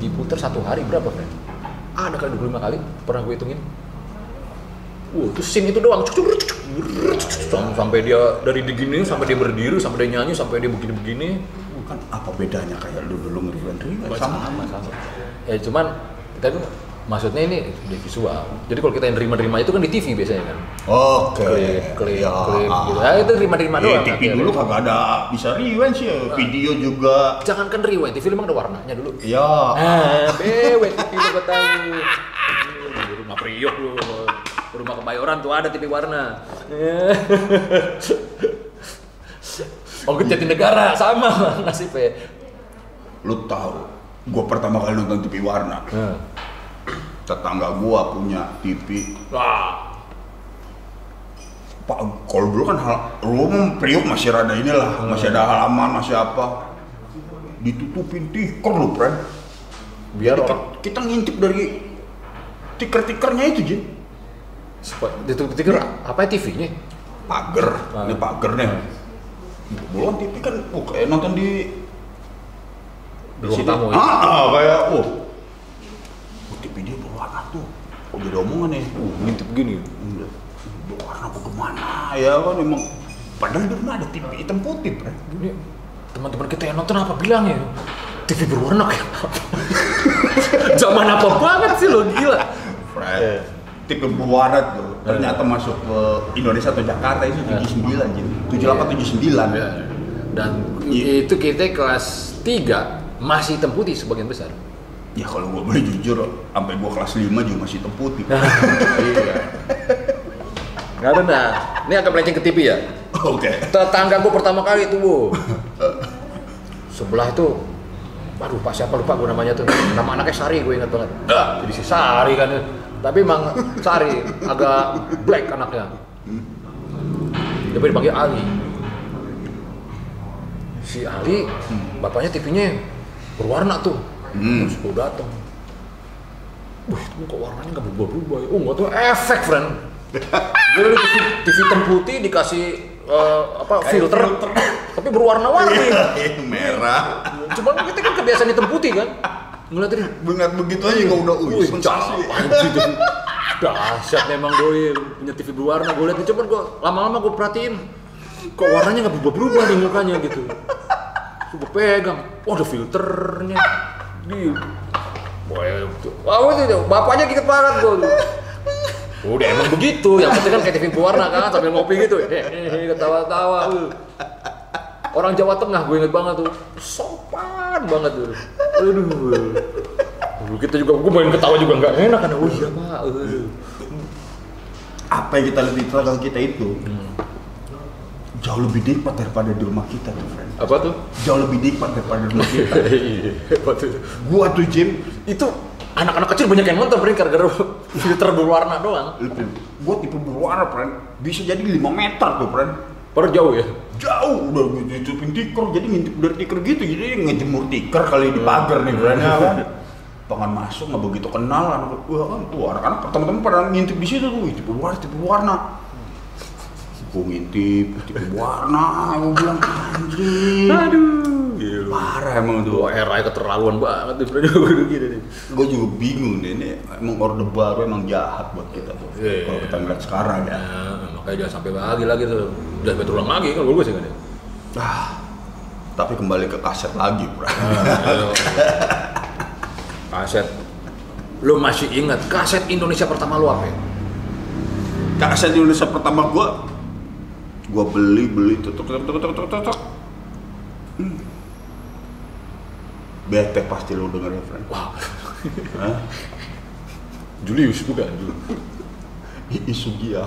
Diputer satu hari berapa, friend? Ada kali 25 kali, pernah gue hitungin. Wow, itu scene itu doang. Cuk, cuk, cuk, cuk, cuk, cuk, cuk, Sampai dia dari begini, sampai dia berdiri, sampai dia nyanyi, sampai dia begini-begini. Kan apa bedanya kayak lu dulu ngeriwan riwan sama sama sama ya cuman tuh maksudnya ini di visual jadi kalau kita yang nerima-nerima itu kan di TV biasanya kan Oke. klip klip Ya, klip ah. gitu nah, itu nerima-nerima Eh, doang TV akhirnya. dulu kagak ada bisa rewind sih, Ah. video juga. jangankan rewind TV memang ada warnanya dulu Ya, ah bewe TV lu gua tahu Di rumah Priok lu rumah kebayoran tuh ada TV warna *laughs* Oh, Jatinegara sama *laughs* nasibnya. lu tahu, gua pertama kali nonton TV warna. Hmm. Tetangga gua punya TV. Wah, Pak, kalau dulu kan hal, rumah Priok masih rada inilah, masih ada halaman, masih apa. Ditutupin tikar lu, friend. biar Kita, kita ngintip dari tiker-tikernya itu, Jin. itu tikir apa ya TV-nya? Pager, Ah. ini pager nih. Belum TV kan, oh, kayak nonton di Di ruang tamu ya? Ah, ah, kayak, oh TV dia berwarna tuh. Oh, jadi omongan nih. Uh, ngintip gini. Berwarna bagaimana ya kan emang. Padahal di rumah ada TV hitam putih. Ini teman-teman kita yang nonton apa bilang ya? TV berwarna kayak apa? *laughs* Zaman apa banget sih lo gila? Friend. TV berwarna tuh ternyata masuk ke Indonesia atau Jakarta itu 79 Jin. 78 79. Ya. Dan Iya. itu kita kelas 3 masih hitam putih sebagian besar. Ya kalau gua boleh jujur, sampai gua kelas 5 juga masih hitam putih. *laughs* iya. Nggak ada nah. Ini agak melenceng ke TV ya. Oke. Tetangga gue pertama kali itu, Bu. Sebelah itu Waduh, Pak siapa lupa gue namanya tuh. Nama anaknya Sari gue ingat banget. Jadi si Sari kan. Tapi emang Sari agak black anaknya. Dia dipanggil Ali. Si Ali, bapaknya TV-nya berwarna tuh. Hmm. Terus gue datang. Wah, itu kok warnanya nggak berubah-berubah ya? Oh, nggak tahu efek, friend. *laughs* Jadi di TV, TV hitam putih dikasih eh, apa filter, tapi berwarna-warni. Iya, Merah. Cuma kita kan kebiasaan hitam putih kan. Ngeliat ini, Bengat begitu aja gua udah wih, sensasi. Dahsyat memang doi punya TV berwarna. Gue liat, cuman gue lama-lama gue perhatiin, kok warnanya nggak berubah-berubah nih mukanya gitu. Gue pegang, wah ada filternya. Di, Wah, itu. Wah, itu bapaknya dikit banget gue. *laughs* Udah emang begitu, yang penting kan kayak TV berwarna kan sambil ngopi gitu. Hehehe, ketawa-tawa. uh. orang Jawa Tengah gue inget banget tuh sopan banget tuh aduh Aduh, kita juga gue main ketawa juga nggak enak kan oh iya pak apa yang kita lihat di kita itu jauh lebih nikmat daripada di rumah kita tuh friend apa tuh? Jauh lebih nikmat daripada rumah kita iya apa tuh? Gua tuh Jim itu anak-anak kecil banyak yang nonton bring gara-gara *laughs* filter berwarna doang. Gua tipe berwarna friend bisa jadi 5 meter tuh friend per jauh ya? Jauh. Udah gue tutupin tikar jadi ngintip dari tikar gitu. Jadi ngejemur tikar kali di pagar nih friend ya kan? Pengen masuk nggak begitu kenal anak wah kan tuh anak-anak teman-teman pada ngintip di situ tuh. "Wih, tipe warna tipe warna gue ngintip tipe warna gue bilang anjing aduh gila parah emang tuh Wah, era keterlaluan banget tuh Bro. *laughs* Gue gini nih. gue juga bingung deh ini emang orde baru emang jahat buat kita tuh Iya. kalau kita ngeliat sekarang ya Nah, makanya jangan sampai lagi lagi tuh. Udah terulang lagi kan gue sih kan. ya. ah tapi kembali ke kaset lagi bro Ayo. kaset. Lo masih ingat kaset Indonesia pertama lo apa? ya? kaset Indonesia pertama gue gue beli beli tutuk tutuk tutuk tutuk tutuk Hmm. bete pasti lo denger ya friend Hah? Julius *laughs* bukan? Isugia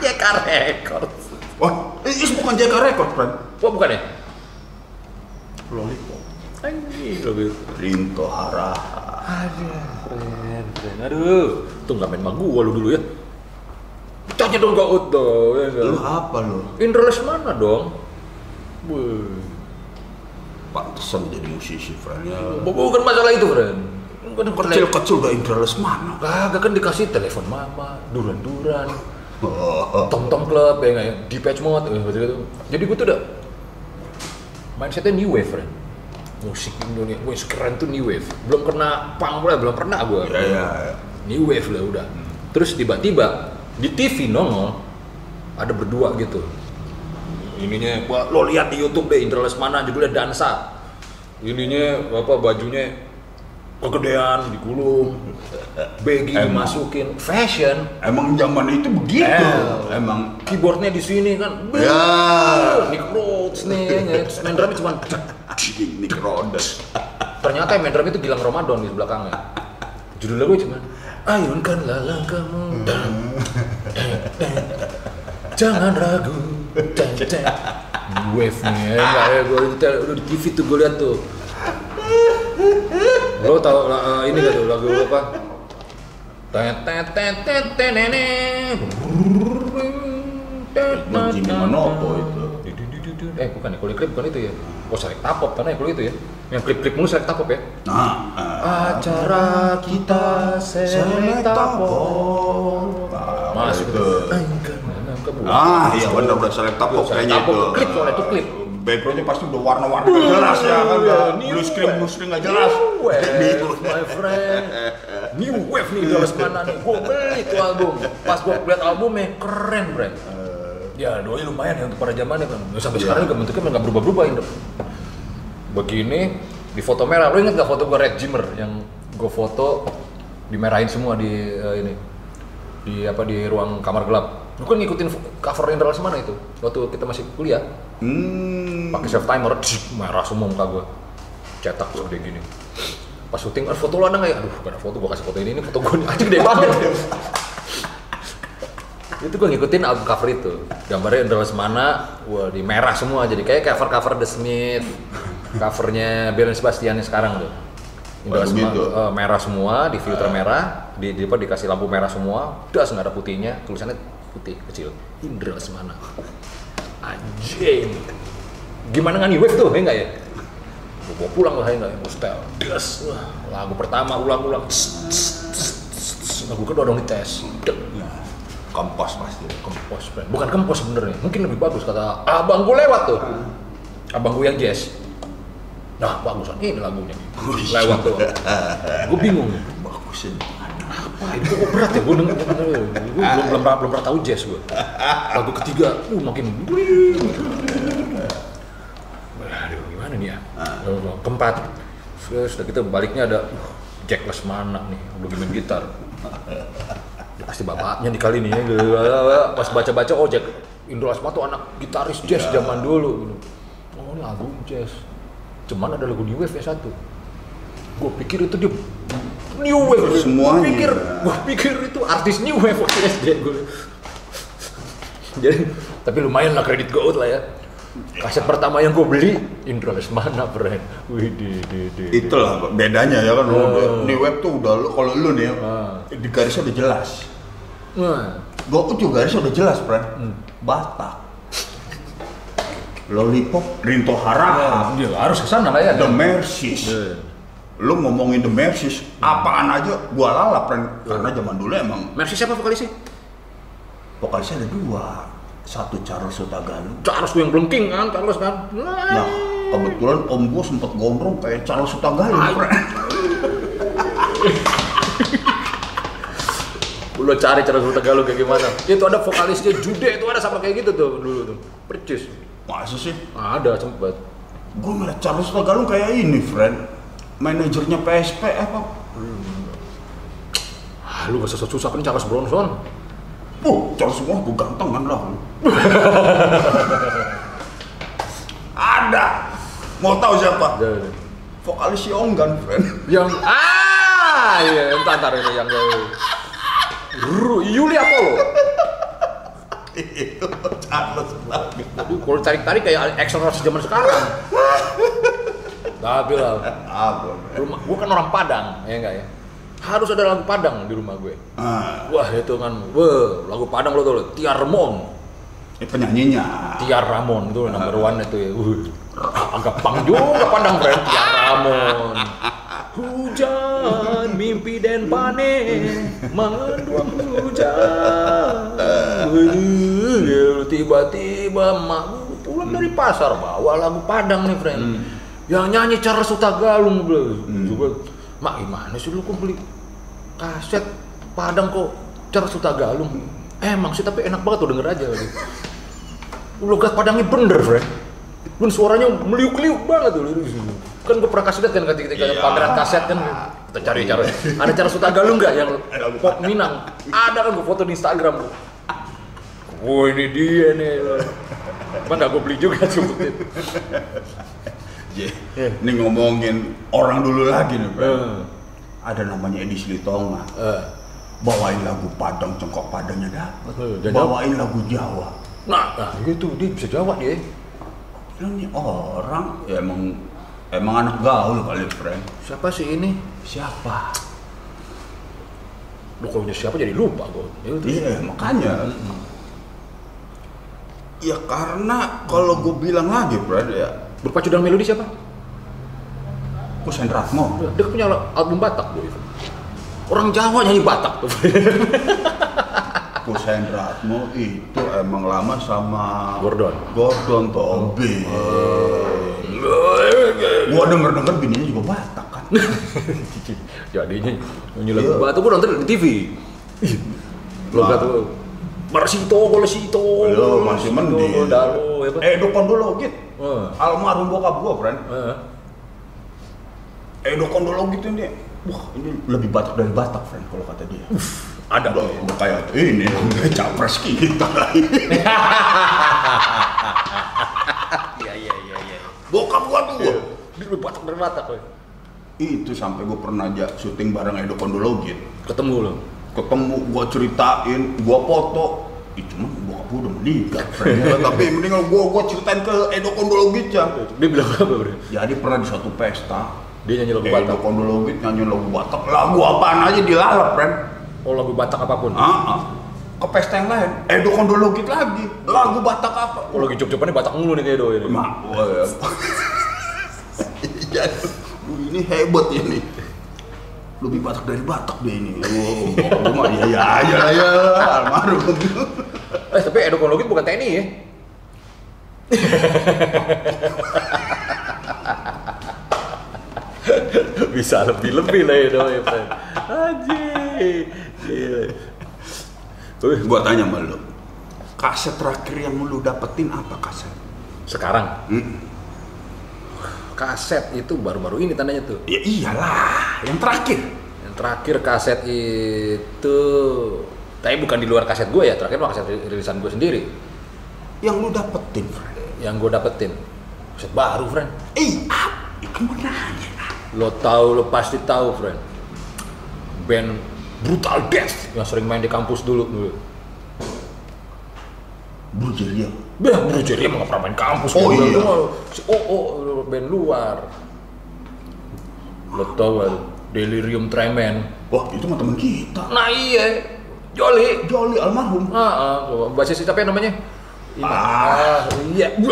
JK Records. wah ini bukan JK Record friend Wah bukan ya? Lollipop Anjing lo. Rinto Haraha Aduh, keren, keren. Aduh, tuh nggak main sama gua lu dulu ya. Tanya dong gak ut dong, ya nggak? lu apa lu Indra Lesmana dong. Wih. pantesan jadi musisi friend ya Bukan masalah itu, friend. Kan kecil kecil udah Indra Lesmana Kagak kan dikasih telepon mama, duran-duran, oh. tom-tom club ya nggak ya, di patch mode, gitu, gitu. Jadi gue tuh udah mindsetnya new wave, friend. Musik Indonesia, wih keren tuh new wave. Belum kena punk lah, belum pernah gue. ya ya, ya. New wave lah udah. Terus tiba-tiba di TV nongol ada berdua gitu. Ininya, wah, lo lihat di YouTube deh Indra Lesmana judulnya Dansa. Ininya apa bajunya kegedean digulung, baggy Emang. dimasukin, fashion. emang zaman itu begitu Eh. emang Keyboardnya di sini kan, Ya. Nick Rhodes nih, ya terus main drumnya cuma Nick Rhodes ternyata main drum itu Gilang Ramadan di belakangnya. Judulnya gue cuma Ayunkanlah langkahmu dan jangan ragu. Dan wave nih ya enggak ya gue udah di TV tuh gue lihat tuh. Lo tau uh, ini gak tuh lagu apa? Jimmy Manopo itu. eh bukan ya kalau klip bukan itu ya. Oh selek tapop karena ya kalau itu ya? Yang klip-klip mulu selek tapop ya? Nah ah. Acara kita selek tapop Nah, masuk itu. itu Ah, iya benar benar selek tapok Selek kayaknya tapok, itu. klip soalnya itu klip. Backgroundnya pasti udah warna-warna nggak jelas ya kan. Iya, Blue screen blue screen nggak jelas. New wave, New my friend. New wave nih jelas mana nih. Gue beli tuh album. Pas gue liat albumnya keren, friend. Ya doi lumayan ya untuk pada zamannya kan. Ya, Sampai sekarang juga bentuknya nggak berubah-berubah Indo. Begini di foto merah. Lo inget gak foto gue Red Jimmer yang gue foto dimerahin semua di eh, ini? Di apa di ruang kamar gelap. Gue kan ngikutin cover Indra Lesmana itu waktu kita masih kuliah. Hmm. pakai self timer cik, merah semua muka gue cetak segede gini. Pas syuting ada foto lo ada nggak ya? Aduh gak ada foto gue kasih foto ini ini foto gue aja gede banget. *laughs* Itu gue ngikutin album cover itu. Gambarnya Indra Lesmana wah di merah semua. Jadi kayak cover cover The Smith covernya Belen Sebastian yang sekarang tuh. Indra Oh, begitu? eh, merah semua di filter merah di, di apa dikasih lampu merah semua. Das nggak ada putihnya. Tulisannya putih kecil. Indra Lesmana. Anjing. Gimana nggak wave tuh ya enggak ya? Gue bawa pulang lah ya enggak ya? Style das wah. Lagu pertama ulang-ulang. Lagu kedua dong dites. Kompos pasti. friend. bukan kempos sebenarnya. Mungkin lebih bagus kata abang gue lewat tuh. Abang gue yang jazz nah bagusan ini lagunya lewat tuh gue bingung Bagus ini. Wah, itu kok berat ya? Gue denger, gue belum, belum, belum, belum pernah tahu jazz gue. Lagu ketiga, uh makin Waduh, gimana nih ya? Lalu Keempat, terus udah gitu baliknya ada uh, Jack Lesmana nih, udah main gitar. Pasti bapaknya di kali ini ya. Pas baca-baca, oh Jack Indro Asma tuh anak gitaris jazz Iya. zaman dulu gitu. Oh album jazz. Cuman ada lagu New Wave ya satu. Gue pikir itu dia New Wave. Semuanya. Gue pikir, gue pikir itu artis New Wave waktu SD gue. Jadi, tapi lumayan lah kredit gue lah ya. Kaset pertama yang gue beli Indro Lesmana, friend. Wih, di, di, di. Itulah bedanya ya kan. Oh. Di web tuh udah lu- kalau lu nih Ah. di garisnya udah jelas. Nah, Gua juga garisnya udah jelas, friend. Hmm. Batak. Lollipop, Rinto Harahap, dia harus ke sana lah ya. The Mercies. Iya. Lu ngomongin The Mercies, apaan aja gua lalap. Karena zaman dulu emang Mercy siapa vokalisnya? vokalisnya ada dua. Satu Charles Sutagalu. Charles tuh yang blengking kan, Charles kan. Nah, kebetulan om gua sempet gondrong kayak Charles Sutagalu. Lo *laughs* cari Charles Tegalu kayak gimana? Itu ada vokalisnya Jude itu ada sama kayak gitu tuh dulu tuh. Percis. Masa sih? Ada sempet. Gue ngeliat Charles Tagalung kayak ini, friend. Manajernya PSP apa? Ah, lu gak susah susah kan Charles Bronson. Oh, Charles semua gue ganteng kan lah. *laughs* Ada. Mau tahu siapa? Vokalis Yonggan, friend. Yang ah iya entar entar itu yang Ru, Yuli Apollo. Itu Charles lagi. Aduh, kalau tarik-tarik kayak ekstrovert zaman sekarang. Tapi lah, rumah gua kan orang Padang, ya enggak ya? Harus ada lagu Padang di rumah gue. Ah, Wah itu kan, wah lagu Padang lo tau Tiar Ramon. ini penyanyinya. Tiar Ramon itu number one itu ya. Uh, agak pang juga Padang friend, Tiar Ramon. Hujan, mimpi dan panen, mendung hujan. Tiba-tiba mak pulang dari pasar bawa lagu Padang nih friend. Yang nyanyi Charles Sutagalung bro. Juga, mak gimana sih lu kok beli kaset Padang kok Charles Sutagalung? Emang sih tapi enak banget tuh denger aja. *laughs* Logat Padangnya bener, friend. Dan suaranya meliuk-liuk banget tuh. Kan gue pernah kan ketika Iya. pameran kaset kan kita cari cari ada cara Sutagalung nggak yang pop Minang ada kan gue foto di Instagram Wah ini dia nih nggak gue beli juga sebutin Je, Iya. Ini ngomongin orang dulu lagi nih, friend. Eh. Ada namanya Edi Silitonga. Eh, Bawain lagu Padang, cengkok Padangnya dapet. Eh, dan Bawain lagu Jawa. Nah, nah gitu dia bisa jawab dia Bilang nih orang ya emang emang anak gaul kali friend. Siapa sih ini? Siapa? Lu kalau siapa jadi lupa gue Ya. Iya makanya. Ya karena kalau gue bilang lagi friend ya, Berpacu dengan melodi siapa? Kusen Ratmo. Dia punya album Batak. Orang Jawa nyanyi Batak *laughs* tuh. Kusen Ratmo itu emang lama sama Gordon. Gordon Tobe. Gua denger denger bininya juga Batak kan. *laughs* Jadinya nyanyi lagu Iya. Batak gua nonton di TV. Lo Wah. kata Marsito, Golesito, Lo masih mending. Dalo, ya Pak? Eh, Dokon dulu gitu. Eh. Almarhum bokap gua, friend. Eh, Edo Kondolo gitu ini. Wah, ini lebih Batak dari Batak, friend, kalau kata dia. Ada Udah, udah kayak ini, capres kita. Iya iya iya iya. Bokap gua tuh. Dia lebih Batak dari Batak, woy. Itu sampai gua pernah aja syuting bareng Edo Kondolo gitu. Ketemu lo. Ketemu gua ceritain, gua foto. Ih, cuman bokap gua udah meninggal, *laughs* Tapi mendingan gua gua ceritain ke Edo Kondolo gitu ya. Dia bilang apa, Bro? Jadi pernah di suatu pesta, Dia nyanyi lagu Edo Batak. Kondolo gitu nyanyi lagu Batak. Lagu apaan aja dilalap, friend. Oh, lagu Batak apa pun. Ah, ah. ke pesta yang lain, Edo Kondolo gitu lagi. Lagu Batak apa? Oh, lagi job-jobannya Batak mulu nih kayak do ini. Mak, wah. Jadi, lu ini hebat ini. Lebih Batak dari Batak dia ini. Oh, mah ya ya ya ya almarhum. Eh, tapi Edo Kondologit bukan TNI ya? *laughs* Bisa lebih-lebih lah Edo ya, friend. Anjir. Gila. Wih, Gua tanya sama lu. Kaset terakhir yang lu dapetin apa kaset? Sekarang Hmm. kaset itu baru-baru ini tandanya tuh. Ya iyalah, yang terakhir. Yang terakhir kaset itu tapi bukan di luar kaset gue ya, terakhir mah kaset rilisan gue sendiri. yang lu dapetin, friend. yang gue dapetin set baru friend Eh, apa? Eh, Ke mana aja? lo tahu lo pasti tahu friend band brutal death yang sering main di kampus dulu dulu Bro Jelia. Bah, bro jadi emang gak pernah main kampus Oh, iya. "Oh, si oh, oh, band luar lo tau lu? Delirium Tremens Wah, itu mah temen kita. nah iya Joli Joli almarhum. ah, ah, basis siapa yang namanya Iman. Ah. ah iya. *laughs*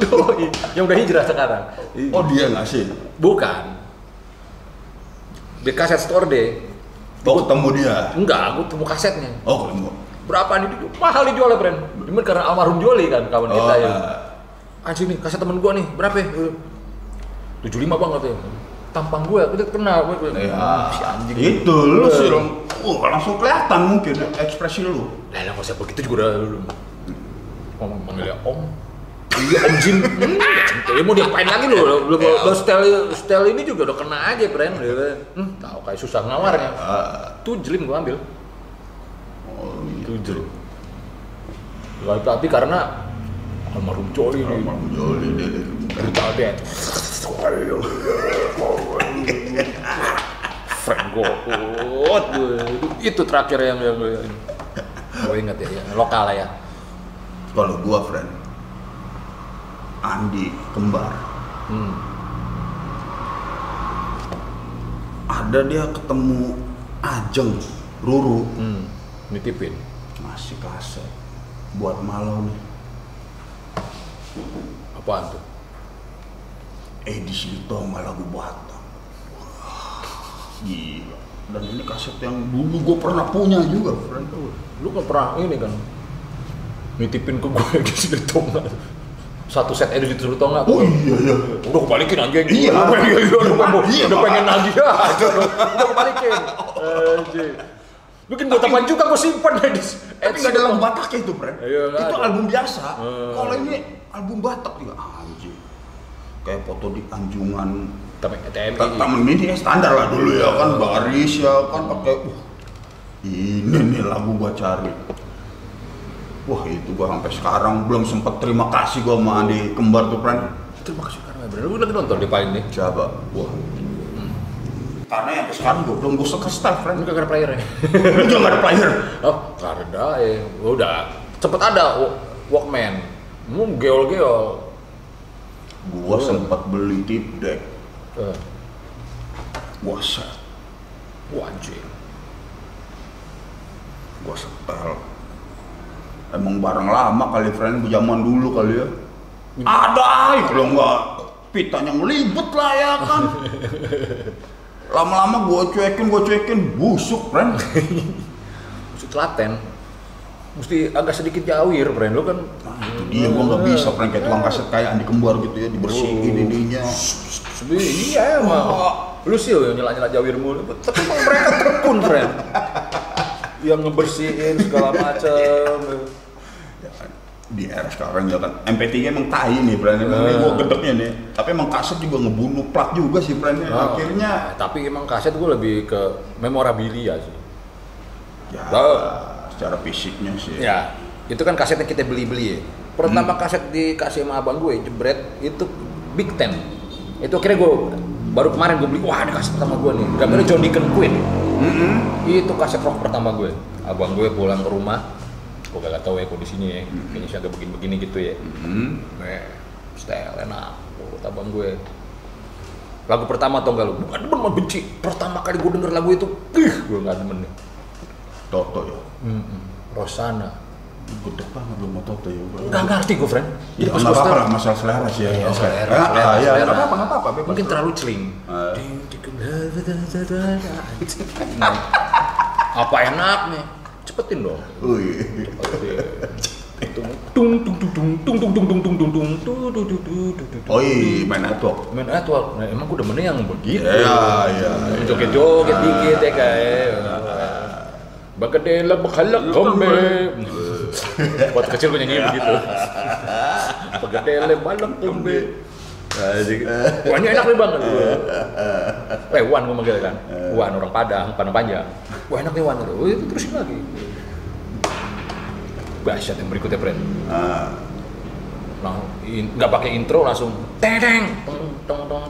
Doi, yang udah hijrah sekarang Oh, dia ngasih. bukan di kaset store deh. Oh, ketemu dia. enggak aku temu kasetnya. Oh, ketemu. berapa nih? Mahal dijualnya friend cuman karena almarhum Joli kan kawan Oh, kita ya. ah. anjing nih kaset temen gua nih. Berapa ya? 75 banget ya tampang gua udah kenal. Gua- Ya, si anjing. Itu lu sih. Uh, langsung kelihatan mungkin ekspresi lu. lah lah usah begitu juga udah ngomong manggilnya om iya om Jin hmm, ya mau diapain lagi lu? Lu, lu, Ya. lu style style ini juga udah kena aja ya kan? hmm, tahu kayak susah ngawarnya Ah, tuh jelim gua ambil. Oh, iya. tujuh tapi karena almarhum Joli nih. Almarhum Joli dia. brutal dead friend gue itu terakhir yang yang gue inget ya, yang lokal lah ya. Kalau gua, friend, Andi kembar. hmm. Ada dia ketemu Ajeng, Ruru, Hmm. nitipin ngasih kaset buat malau nih. apaan tuh edisi itu sama lagu Batak. Wah, Gila. Dan ini kaset yang dulu gue pernah punya juga, friend. lu kan pernah ini kan nitipin ke gue *laughs* di sini tonga satu set edit di tonga Oh iya iya. udah kebalikin anjing Iya. udah, iya, iya, udah, udah, Iya, udah pengen lagi ya *laughs* udah kebalikin anjing bikin gue tapan juga gue simpan ya di Tapi nggak ada lagu Bataknya itu, friend. Iya, nggak itu album biasa. Hmm. Kalau ini album Batak juga anjing. Kayak foto di Anjungan tapi TMI Ta- Taman Mini ya standar lah dulu ya kan baris ya kan pakai uh, ini nih lagu gua cari. Wah itu gua sampai sekarang belum sempet terima kasih gua sama Andi kembar tuh friend. terima kasih karena bener lu lagi nonton di paling nih Siapa? Wah. Karena yang sekarang gua belum gua suka style friend. ini kagak ada player ya *laughs* Lu juga nggak ada player. oh nggak ada ya udah sempet ada Wa- Walkman mau geol geol Gua sempat beli tip deck. eh, Gua set, anjing gua setel. Emang barang lama kali friend zaman dulu kali ya. Ada ya kalau nggak pitanya ngelibet lah ya kan. *laughs* Lama-lama gua cuekin, gua cuekin, busuk friend. mesti telaten mesti agak sedikit jawir friend lu kan Nah, itu dia gua nggak bisa friend kayak tukang kaset kayak Andi Kembar gitu ya dibersihin Oh. ininya. Iya emang lu sih yang nyela-nyela jawir mulu tapi mereka tekun friend *laughs* yang ngebersihin segala macam Di era sekarang ya kan MP3 emang tai nih friend. Emang ini gua gedeknya nih. Tapi emang kaset juga ngebunuh plat juga sih friend. Oh. Akhirnya tapi emang kaset gue lebih ke memorabilia sih ya Tahu. secara fisiknya sih. ya itu kan kaset yang kita beli-beli ya pertama kaset dikasih sama abang gue jebret itu Big Ten itu akhirnya gue baru kemarin gue beli wah ada kaset pertama gue nih gambarnya John Deacon Queen Mm-mm. itu kaset rock pertama gue abang gue pulang ke rumah gue gak tau ya kondisinya ya kayaknya sih agak begini-begini gitu ya Hmm. Nih, style enak buat abang gue lagu pertama tau gak lu bukan demen mah benci pertama kali gue denger lagu itu ih gue gak demen nih Toto ya. Rosana Gede banget lu mau Toto ya. nggak ngerti gue friend Ya, pas gue apa-apa lah, masalah selera sih ya. Iya, Oke. selera, Ah, selera, ah, iya, selera. apa-apa, nggak apa-apa. mungkin terlalu celing Eh. apa enaknya cepetin dong Wih. tung tung tung tung tung tung tung tung tung tung tung tung tung tung tung Oh iya, main network. main network nah, emang gue demennya yang begitu Iya, iya. iya. joget-joget dikit ya kayak Bagadela bakhalak kombe Waktu kecil gue nyanyi begitu Bagadela balak kombe Eh, eh, Wannya enak nih bang. Eh, iya. eh Wan gue manggil kan. Wan orang Padang, Padang Panjang. Wah enak nih Wan. Oh itu terusin lagi. Bahasa yang berikutnya friend. Ah. Nah, nggak pakai intro langsung tedeng tong tong tong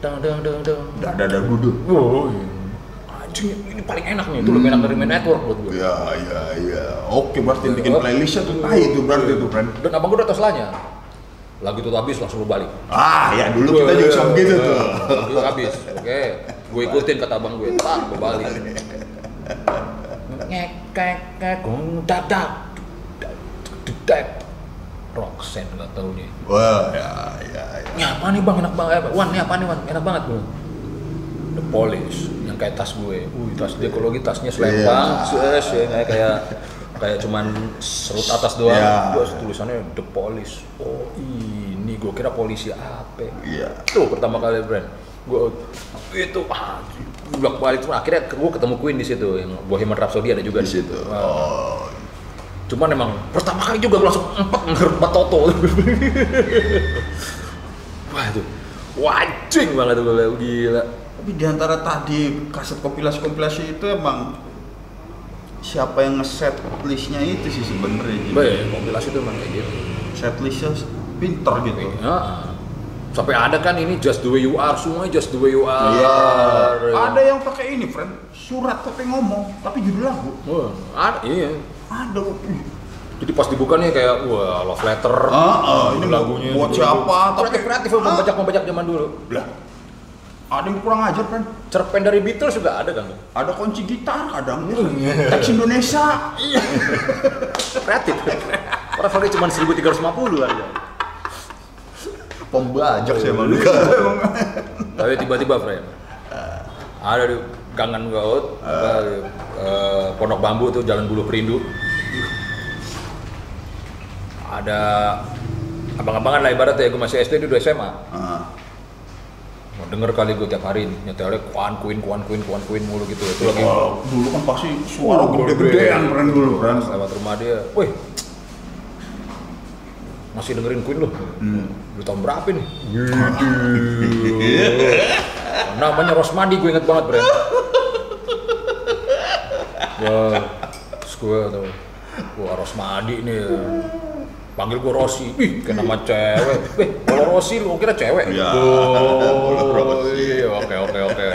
dong, dong, dong, dong. Dah dah dah duduk. Oh, iya. ini paling enak nih itu lebih enak hmm. dari main network buat gue iya iya iya oke berarti bikin playlistnya tuh tai itu berarti tuh, friend dan abang gue udah tau selanya Lagu itu habis langsung lu balik. Ah, ya dulu kita juga sama gitu tuh. Lagu itu habis, oke. Gue ikutin kata abang gue, tak gue balik. Ngek kek kek gung dak dak dak dak Roxanne nggak tahu nih. Wah, ya, ya, ya. Ini apa nih bang enak banget, Wan ini apa nih Wan enak banget bro. The Polish yang kayak tas gue, uh tas dia kalau lagi tasnya selempang, Iya. yes, ya, kayak kayak cuman serut atas doang, Iya. Gua tulisannya The Polish. Oh ini gue kira polisi apa? Iya. Tuh pertama kali brand, gue itu ah bolak balik cuma akhirnya gue ketemu Queen di situ yang Bohemian Rhapsody ada juga Di situ. Oh, Cuman emang pertama kali juga gue langsung empat ngerbat Toto. *laughs* Wah itu wajing banget tuh gue gila. Tapi di antara tadi kaset kompilasi-kompilasi itu emang siapa yang nge-set listnya itu sih sebenarnya. Ji. Baik, kompilasi itu emang kayak gitu. Set listnya pinter gitu. Ya, sampai ada kan ini just the way you are semuanya just the way you are. Iya. Ada yang pakai ini, friend. Surat tapi ngomong, tapi judul lagu. Wah, ada iya. Ada. Jadi pas dibukanya kayak wah love letter. Ah, ah, ini lagunya buat gitu. siapa, tapi- Kreatif kreatif Ah. membajak membajak zaman dulu. Lah. Ada yang kurang ajar, friend. Cerpen dari Beatles juga ada kan? Ada kunci gitar kadang ya. Teks Indonesia. Iya. kreatif. Orang value cuma 1350 aja. Pembajak sih emang. Tapi tiba-tiba friend ada di Gangan Gaut, apa, eh, Pondok Bambu tuh Jalan Bulu Perindu. Ada abang-abangan lah ibaratnya gue masih SD udah SMA. Ah, Mau denger kali gue tiap hari nyetelnya kuan kuin kuan kuin kuan kuin mulu gitu. Itu lagi Wah, dulu kan pasti suara Oh, gede-gedean gede. friend dulu, friend. lewat rumah dia. Wih, masih dengerin Queen loh. Hmm. Udah tahun berapa nih? *laughs* Namanya Rosmadi gue inget banget Bren. Wah, gue tau, wah Rosmadi nih. Panggil gue Rosi, ih kayak nama cewek. Eh, kalau Rosi lu kira cewek? Ya, Oh, iya, oke oke oke.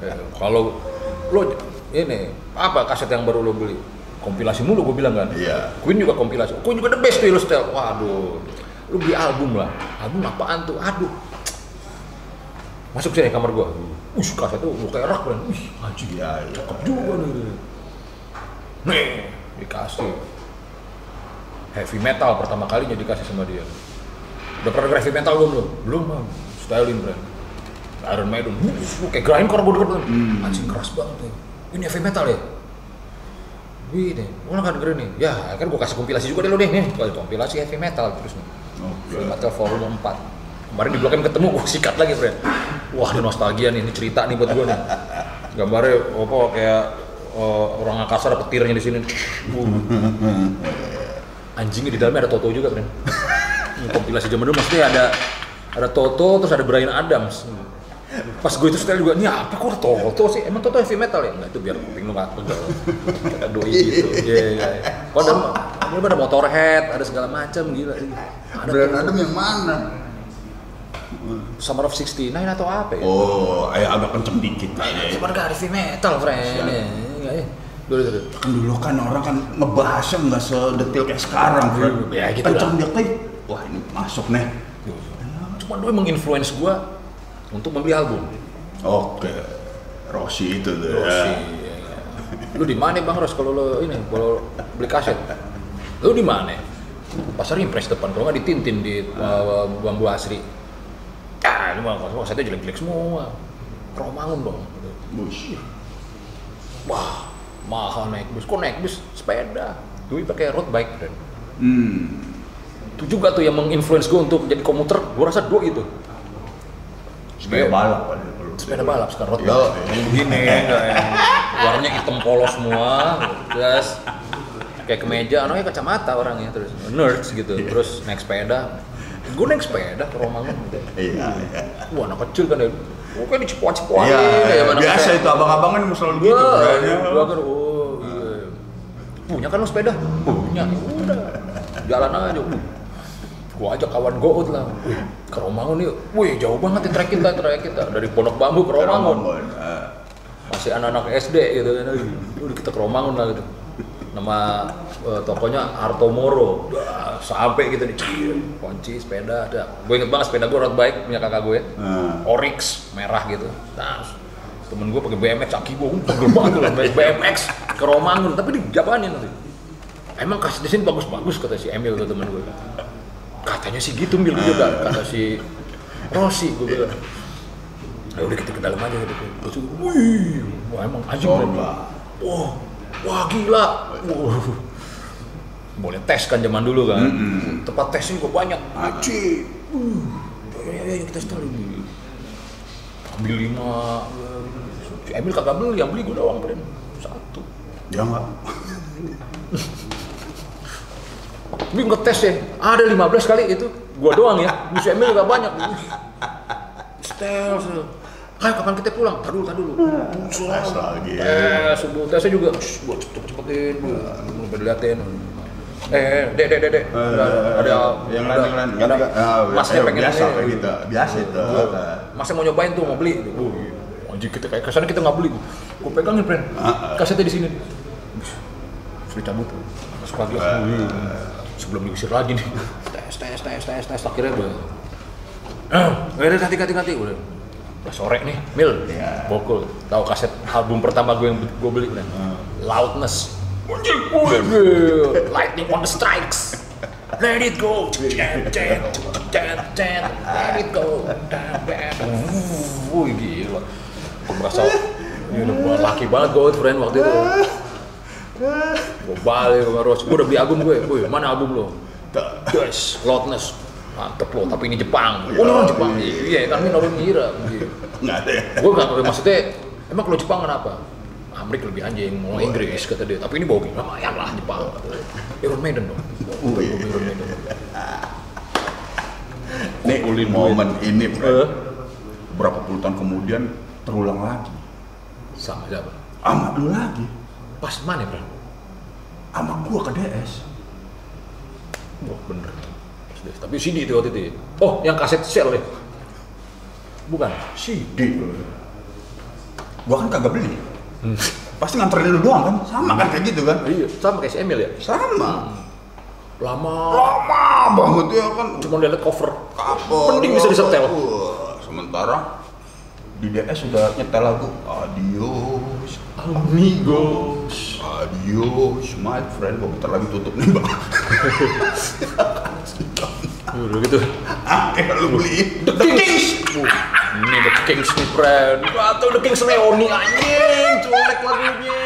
Eh, Kalau lo ini apa kaset yang baru lo beli? Kompilasi mulu gue bilang kan. Iya. Queen juga kompilasi. Queen juga the best tuh lo setel. Waduh. Lu beli album lah. Album apaan tuh? Aduh. Masuk sini kamar gua. Uh, kaset tuh lu kayak rak kan. Wih, anjing. Iya. Cakep juga nih. Nih, dikasih. Heavy metal pertama kalinya dikasih sama dia. Udah pernah heavy metal belum lo? Belum bang. Styling brand. Iron Maiden, uh, kayak grindcore gue denger tuh. Anjing keras banget tuh. Ini heavy metal ya? Wih deh, lo nggak dengerin nih? Ya, kan gue kasih kompilasi juga deh lo deh nih. Kalau kompilasi heavy metal terus nih. Oke. Heavy metal volume 4. Kemarin di Blok M ketemu, gue sikat lagi, friend. Wah, ini nostalgia nih, ini cerita nih buat gue nih. Gambarnya apa kayak eh, orang Makassar ada petirnya di sini. Uh. *laughs* Anjingnya di dalamnya ada Toto juga. Ini kompilasi zaman dulu maksudnya ada ada Toto terus ada Brian Adams. Pas gue itu setel juga, ini apa kok Toto sih? Emang Toto heavy metal ya? Enggak, itu biar kuping lu nggak pegel. Kata doi gitu. *laughs* Iya, iya. Ada, ini ada Motorhead, ada segala macam gila. Ada Brand Toto. Adam yang mana? Summer of 69 atau apa ya? Oh, eh, agak kenceng dikit lah Ya, ya. Cuman gak heavy metal, friend. Kan dulu kan orang kan ngebahasnya nggak sedetil kayak sekarang, friend. Ya, gitu Kenceng lah. dikit. Wah, ini masuk nih. Cuman dulu menginfluence gua untuk membeli album. Oke. Rossi itu tuh. Rossi. ya. Lu di mana Bang Ros kalau lu ini kalau beli kaset? Lu di mana? Pasar Impres depan, kalau nggak di Tintin di uh, Bambu Asri. Ah, ini mah kasetnya jelek-jelek semua. Romangun dong. Bush. Wah, mahal naik bus. Kok naik bus? Sepeda. Dulu pakai road bike, friend. Hmm. itu juga tuh yang menginfluence gue untuk jadi komuter gue rasa dua itu Sepeda balap kan dulu. sepeda balap sekarang road Yo. bike yang begini yang warnanya hitam polos semua terus kayak kemeja anaknya kacamata orangnya terus nerds gitu terus naik sepeda gue naik sepeda ke Romangun gitu. Iya, iya. wah anak kecil kan ya gue kayak dicepuat-cepuatin Iya, kayak mana biasa kayak- itu abang-abangan selalu gitu. Brandnya. gua kan oh iya punya kan lo sepeda? Punya, ya udah. Jalan aja, uh. Gua ajak kawan go out lah, Wih, ke Romangun yuk. Wih, jauh banget ya trek kita, trek kita. Dari Pondok Bambu ke Romangun. Eh, Masih anak-anak SD gitu kan. Udah kita ke Romangun lah gitu. Nama eh, tokonya Arto Moro. Sampai gitu nih, kunci sepeda. Ada. Gue inget banget sepeda gue road bike punya kakak gue. Hmm. Oryx merah gitu. Nah, temen gue pakai BMX, kaki gue uh, pegel banget tuh BMX ke Romangun, tapi dijabanin nanti. Emang kasih di sini bagus-bagus kata si Emil tuh temen gue. Katanya sih gitu Mil juga kata si Rossi gue bilang. Ya udah kita ke dalam aja gitu. Terus wih, wah emang Coba. keren. Wah, wah gila. Wah. Boleh tes kan zaman dulu kan. Tempat tesnya juga banyak. Anjing. Uh, ya, ya, ya, kita setel ini. Ambil lima. Si Emil kagak beli, yang beli gue doang, Bren. Satu. Ya enggak. Ini ngetes ya, ada 15 kali itu gua doang ya, si Emil gak banyak. Setel. Hai, kapan kita pulang? Tar dulu. Tes lagi. Eh, subuh tesnya juga, gua cepet-cepetin, gua belum diliatin. Eh, dek, dek, dek, dek. Ada, ada, yang lain yang lain ada, Ah, masnya eh, pengen biasa kayak gitu. Biasa itu. Masnya mau nyobain tuh, mau beli. Oh, iya. Anjing kita kayak ke sana kita nggak beli. Gue pegangin, friend. Ah, ah. Kasetnya di sini. Terus dicabut. Masuk lagi. Sebelum diusir lagi nih. *laughs* Tes, tes, tes, tes, tes. Akhirnya gue. Ah, udah ganti, ganti, ganti. Udah. Udah sore nih, Mil. Iya. Bokul. Tahu kaset album pertama gue yang gue beli, friend. Loudness. Anjing. Lightning on the strikes. Let it go. Let it go. *laughs* Wih, gila. Gue merasa ini udah laki banget gue friend waktu itu. Gue balik sama Ros. Gue udah beli album gue. Wih, mana album lo? Guys, Loudness. Mantep lo, tapi ini Jepang. Oh, orang Jepang. Iya, kan ini orang ngira. Enggak ada. ya. Gue gak maksudnya, emang kalau Jepang kenapa? Amerika lebih anjing, mau Inggris kata dia. Tapi ini bau lumayan lah Jepang. Iron Maiden dong. Oh, iya. Iron Maiden. Nih, Kumpulin momen ini, bro. Berapa puluh tahun kemudian terulang lagi. sama siapa? Sama lu lagi. Pas mana, Bro? Sama gua ke DS. Wah, bener. Tapi CD itu waktu itu. Oh, yang kaset sel ya? Bukan. CD. Gua kan kagak beli. Pasti nganterin lu doang kan? Sama kan kayak gitu kan? Iya, sama kayak si Emil ya. Sama. Lama. Lama banget ya kan. Cuma lihat cover. Kapal. Mending bisa disetel. Sementara di DS sudah nyetel lagu Adios, Amigos. adios, my friend. Gua bentar lagi tutup nih bang. *laughs* Udah gitu. Ah, eh, lu beli The Kings. Ini The Kings nih, friend. Atau The Kings Leoni anjing, colek lagunya.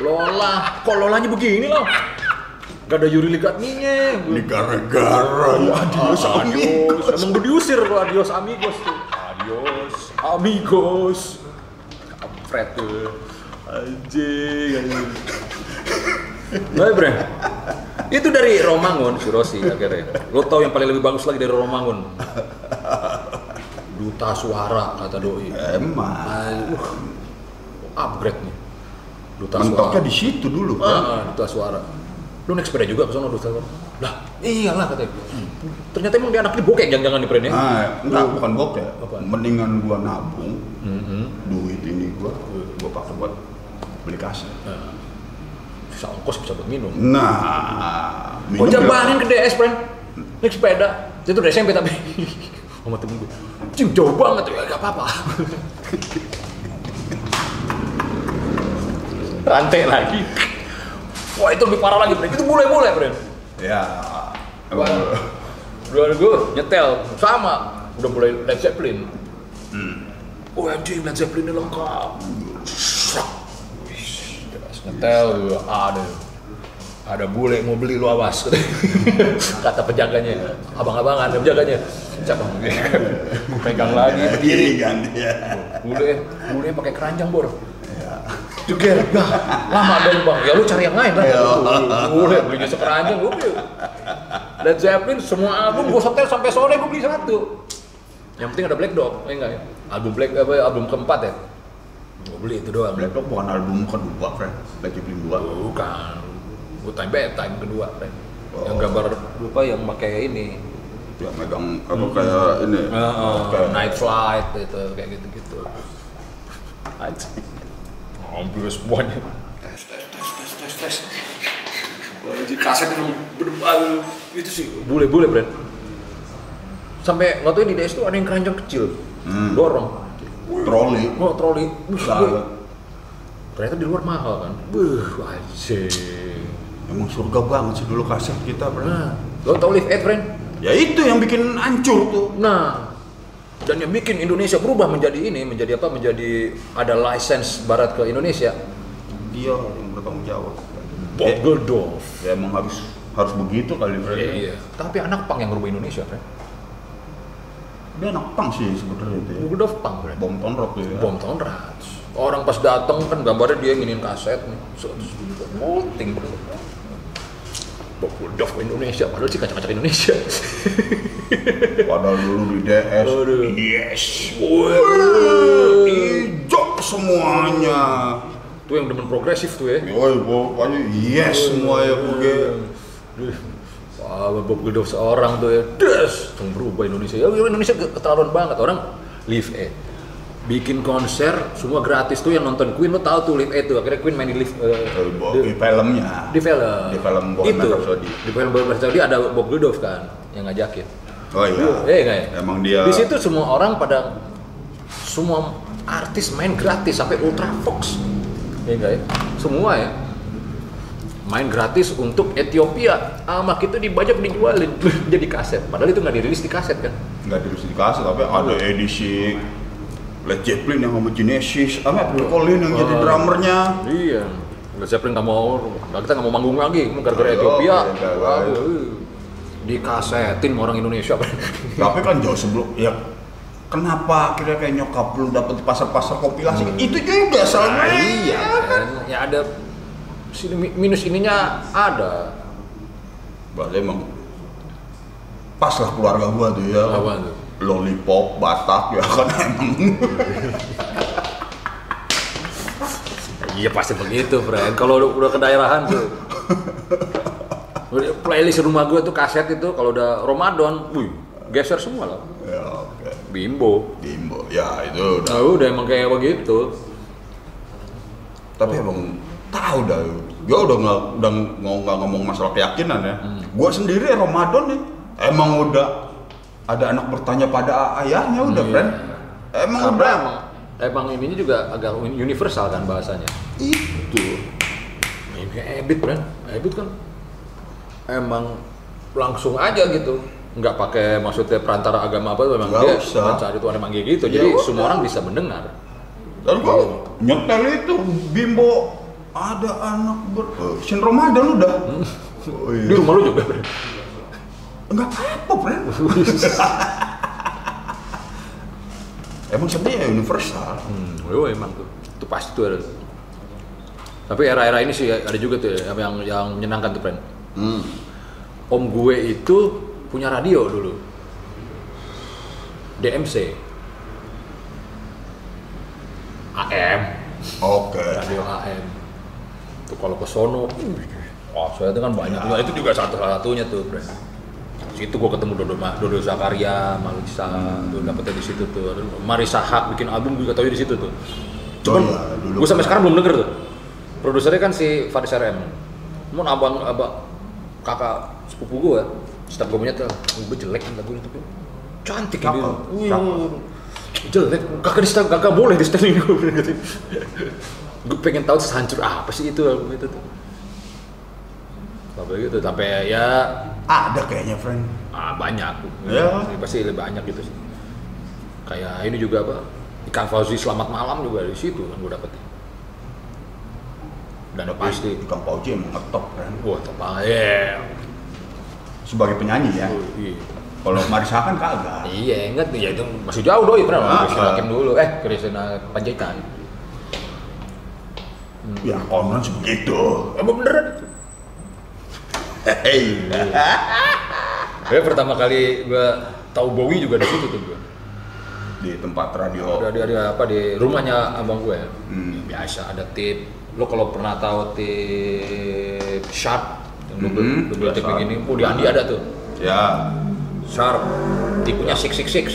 Lola, kok Lolanya begini loh? Gak ada Yuri Ligatninya. Ini gara-gara ya adios, Adios. Emang udah diusir lo adios amigos tuh. Adios amigos. Kampret tuh. Anjing, anjing. Baik, Bre. Itu dari Romangun si Rossi akhirnya. Lo tau yang paling lebih bagus lagi dari Romangun? Duta suara kata doi. Emang. Uh, upgrade nih. Duta Mentoknya suara. di situ dulu kan. Ah, ah, duta suara. Lu naik sepeda juga ke sana duta suara? Lah, iyalah katanya. Ternyata emang dia anaknya bokeh jangan-jangan nih, Pren ya? Ah, enggak, bukan bokeh. Apa? Mendingan gua nabung Mhm. duit ini gua, gua pakai buat beli kaset. Nah, bisa ongkos bisa buat minum. Nah, Kok minum jabanin ke DS, Pren? Naik sepeda. Itu udah SMP tapi. *laughs* Sama temen gue. Cim, jauh banget ya, gak apa-apa. Rantai lagi. Wah itu lebih parah lagi, Pren. Itu bule-bule, Pren. Ya. Emang Dua gue nyetel sama udah mulai Led Zeppelin. Oh anjing Led Zeppelin ini lengkap. Jelas. Nyetel ada ada bule mau beli lu awas *laughs* kata penjaganya abang-abangan ada penjaganya siapa pegang lagi berdiri Kiri kan ya. bule bule pakai keranjang bor Jeger, nah, lama dong bang. Ya lu cari yang lain lah. Bule belinya sekeranjang, gue beli. Led Zeppelin semua album gue setel sampai sore gue beli satu. Yang penting ada Black Dog, ya enggak ya? Album Black apa ya? album keempat ya? Gue beli itu doang. Black Dog bukan album kedua, friend. Black Zeppelin 2. Bukan. Good time bad time kedua. Yang Oh. gambar lupa yang pakai ini. Ya megang apa kayak ini. Heeh, Oke. night flight itu kayak gitu-gitu. Anjing. Ambil semuanya. Tes tes tes tes tes tes. Di kaset itu berbal itu sih bule-bule brand. Sampai nggak tahu di DS tuh ada yang keranjang kecil, Hmm. dorong, Troli. oh troli, Buh, gue- ternyata di luar mahal kan, buh, anjing. Emang surga banget sih dulu kaset kita, bro. Nah, lo tau Live Aid, friend? Ya itu yang bikin hancur tuh. Nah, dan yang bikin Indonesia berubah menjadi ini, menjadi apa? Menjadi ada license barat ke Indonesia. Dia yang bertanggung jawab. Bob Ya, Geldof. ya emang harus harus begitu kali, bro. Iya. Tapi anak pang yang berubah Indonesia, friend. Dia anak pang sih sebenarnya itu. Ya. Geldof pang, friend. Bom Town Rock ya. Bom rats. Orang pas datang kan gambarnya dia nginin kaset nih. Multing bro. Ke Indonesia, padahal sih kacang-kacang Indonesia. *laughs* Padahal dulu di DS. Aduh. Yes. Hijau semuanya. Itu yang demen progresif tuh ya. Woi, pokoknya yes semua ya pokoknya. Duh. Wah, Bob Geldof seorang tuh ya, des, berubah Indonesia. Ya Indonesia ke- keterlaluan banget orang live aid. Bikin konser semua gratis tuh yang nonton Queen lo tahu tuh live aid tuh akhirnya Queen main di live eh, Eh, Bo- di, Di filmnya. di film Di film Bohemian itu Rhapsody. di film Bohemian Rhapsody ada Bob Geldof kan yang ngajakin. Oh iya. Iya nggak ya? Emang dia. Di situ semua orang pada semua artis main gratis sampai Ultra Fox. Iya nggak ya? Semua ya. Main gratis untuk Ethiopia. Amak itu dibajak dijualin *laughs* jadi kaset. Padahal itu nggak dirilis di kaset kan? nggak dirilis di kaset tapi ada edisi Led Zeppelin yang sama Genesis, sama Phil Collins yang jadi Oh. drummernya. Iya. Led Zeppelin nggak mau, kita nggak mau manggung lagi, gara-gara Ayo, Ethiopia. oke. Waduh, dikasetin orang Indonesia. Tapi kan jauh sebelum ya kenapa akhirnya kayak nyokap lu dapet pasar-pasar kompilasi itu juga salahnya. Nah, iya kan, ya ada minus ininya ada. Berarti emang pas lah keluarga gua tuh ya. Apa tuh? Lollipop, Batak ya kan emang. Iya pasti begitu, friend. Kalau udah, udah ke daerahan tuh. Playlist rumah gue tuh kaset itu kalau udah Ramadan, wih, geser semua lah. ya oke. Bimbo. Bimbo. Ya itu udah. Nah, udah emang kayak begitu. Tapi emang tahu dah. Gue udah nggak udah nggak ngomong masalah keyakinan ya. Hmm. Gua sendiri Ramadan nih emang udah ada anak bertanya pada ayahnya udah, Iya. friend. Emang Karena udah. emang, emang ininya juga agak uni- universal kan bahasanya. Itu. Ini Ebit, friend. Ebit kan emang langsung aja gitu. Nggak pakai maksudnya perantara agama apa, memang dia usah. mencari Tuhan emang kayak gitu. Ya Jadi udah. semua orang bisa mendengar. Dan gua nyetel itu Bimbo ada anak ber Sin Ramadan udah. Oh, Di iya. rumah lu juga. Enggak apa-apa, friend. *laughs* Emang sebenarnya universal. Hmm, oh emang tuh. Itu pasti tuh ada. Tapi era-era ini sih ada juga tuh ya, yang yang menyenangkan tuh, friend. Hmm. Om gue itu punya radio dulu. DMC. AM. Oke. Radio AM. Tuh kalau ke sono, wah saya itu kan banyak. juga. itu juga satu satunya tuh, friend. Situ gue ketemu Dodo, Dodo Zakaria, Malisa, tuh dapetnya di situ tuh. Marisa Haq bikin album juga tahu di situ tuh. Cuman Oh iya, gue sampai sekarang belum denger tuh. Produsernya kan si Faris RM. Cuman abang abang kakak sepupu gue, setiap gue menyetel, "Oh, gue jelek kan lagunya tapi cantik gitu. Siapa? jelek, kakak di setel, kakak boleh di setelin gue gitu. gue pengen tahu sehancur apa sih itu album itu tuh. Sampai gitu, sampai ya Ada kayaknya, friend. ah, banyak. Ya. Pasti lebih banyak gitu sih. Kayak ini juga apa? Ikan Fauzi Selamat Malam juga di situ kan gue dapet. Dan Tapi pasti, Ikang Pauji emang ngetop, friend. wah tepat ya. Sebagai penyanyi ya. Oh, iya. Kalau Marisa kan kagak. Iya, ingat ya itu masih jauh doi pernah Ah, Christina ah. Hakim dulu. Eh, Christina Panjaitan. Ya konon sebegitu. Emang beneran Hei. *laughs* Ya pertama kali gua tahu Bowie juga di situ tuh gua. Di tempat radio. Ada di, apa di rumahnya abang gue. Hmm. Biasa ada tip, lo kalau pernah tahu tip sharp yang double Mhm, double ya, tip Sharp. begini, oh di Andi ada tuh Ya, sharp tipenya six six six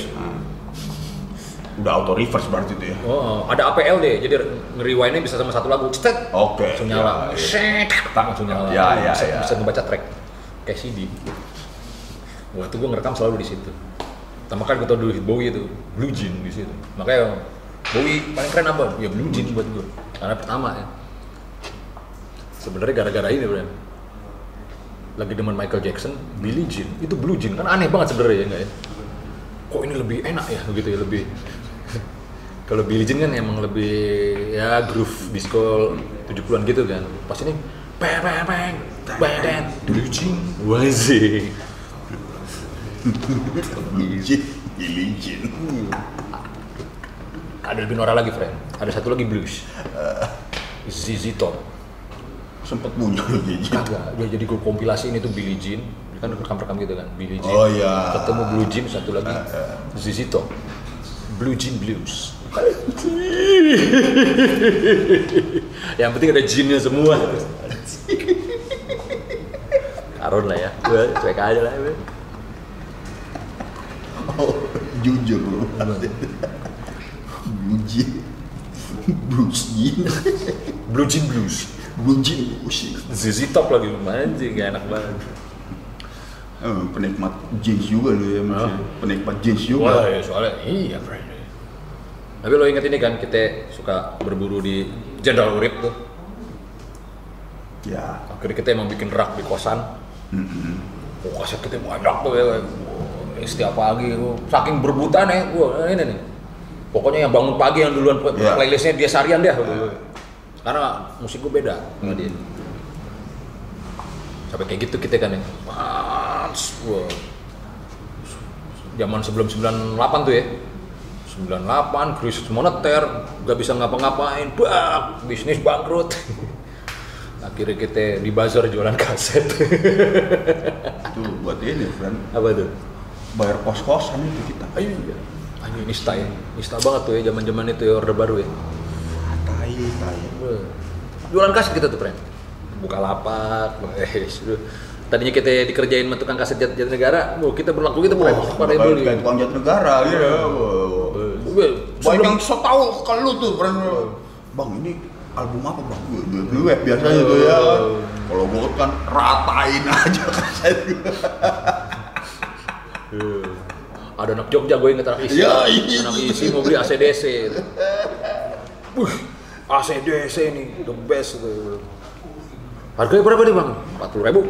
udah auto reverse berarti itu ya. Oh, ada APL deh, jadi nge-rewindnya bisa sama satu lagu, Oke. langsung nyala, ya, ya. Shek, langsung nyala, Ya, ya, bisa, ya. bisa ngebaca track kayak CD. Wah itu gue ngerekam selalu di situ. Sama kan gue tau dulu hit Bowie itu, Blue Jean di situ. Makanya Bowie paling keren apa? Ya Blue Jean buat gue, karena pertama ya. Sebenarnya gara-gara ini bro. Lagi demen Michael Jackson, Billie Jean, itu Blue Jean kan aneh banget sebenarnya ya enggak ya? Kok ini lebih enak ya gitu ya lebih kalau Billie Jean kan emang lebih ya groove disco 70-an gitu kan. Pas ini peng peng peng peng Billie Jean. Wazing. Ilijin, ilijin. Ada lebih norak lagi, friend. Ada satu lagi blues. ZZ Top. Sempet punya lo Jiji. Kagak, dia jadi gue kompilasi ini tuh Billie Jean. Kan rekam-rekam gitu kan, Billie Jean. Oh, iya. Ketemu Blue Jean satu lagi. ZZ Top. Blue Jean Blues. *laughs* Yang penting ada jinnya semua. Karun lah ya, gue cuek aja lah ya. Oh, jujur lo. Blue Jean. Blues Jean. Blue Jean Blues. Blue Jean. Bullshit. ZZ Top lagi, anjing gak enak banget. Eh, penikmat jeans juga lo ya. Hah? Penikmat jeans Wah, juga. ya soalnya iya friend. Tapi lo inget ini kan kita suka berburu di Jenderal Urip tuh. Ya. Akhirnya kita emang bikin rak di kosan. Oh, kaset kita banyak tuh ya. Setiap pagi, saking berebutan ya, gua ini nih. Pokoknya yang bangun pagi yang duluan play- Iya. playlistnya dia sarian deh. Karena musik gue beda sama dia. Sampai kayak gitu kita kan ya. Mans, wah. Zaman sebelum 98 tuh ya. 98, krisis moneter, gak bisa ngapa-ngapain, bak, bisnis bangkrut. *laughs* Akhirnya kita di bazar jualan kaset. *laughs* Itu buat ini, friend. Apa tuh? Bayar kos-kosan itu kita. Ayo iya. Anjing nista ya. Nista banget tuh ya zaman-zaman itu ya orde baru ya. Tai, tai. Jualan kaset kita tuh, friend. Buka lapak, eh. *laughs* Tadinya kita dikerjain sama tukang kaset jat, jat negara, wah, kita berlaku kita Wah, friend. pada kayak tukang jat negara gitu. Wah. Banyak yang so tau kalau lu tuh, friend. Bang, ini album apa bang? Gue web biasanya tuh ya. Kalau gue kan ratain *laughs* aja kaset gue. ada anak Jogja gue inget anak isi Ya, iya. anak isi mau beli ACDC. Wih, ACDC nih the best gitu. harganya berapa nih bang? 40 ribu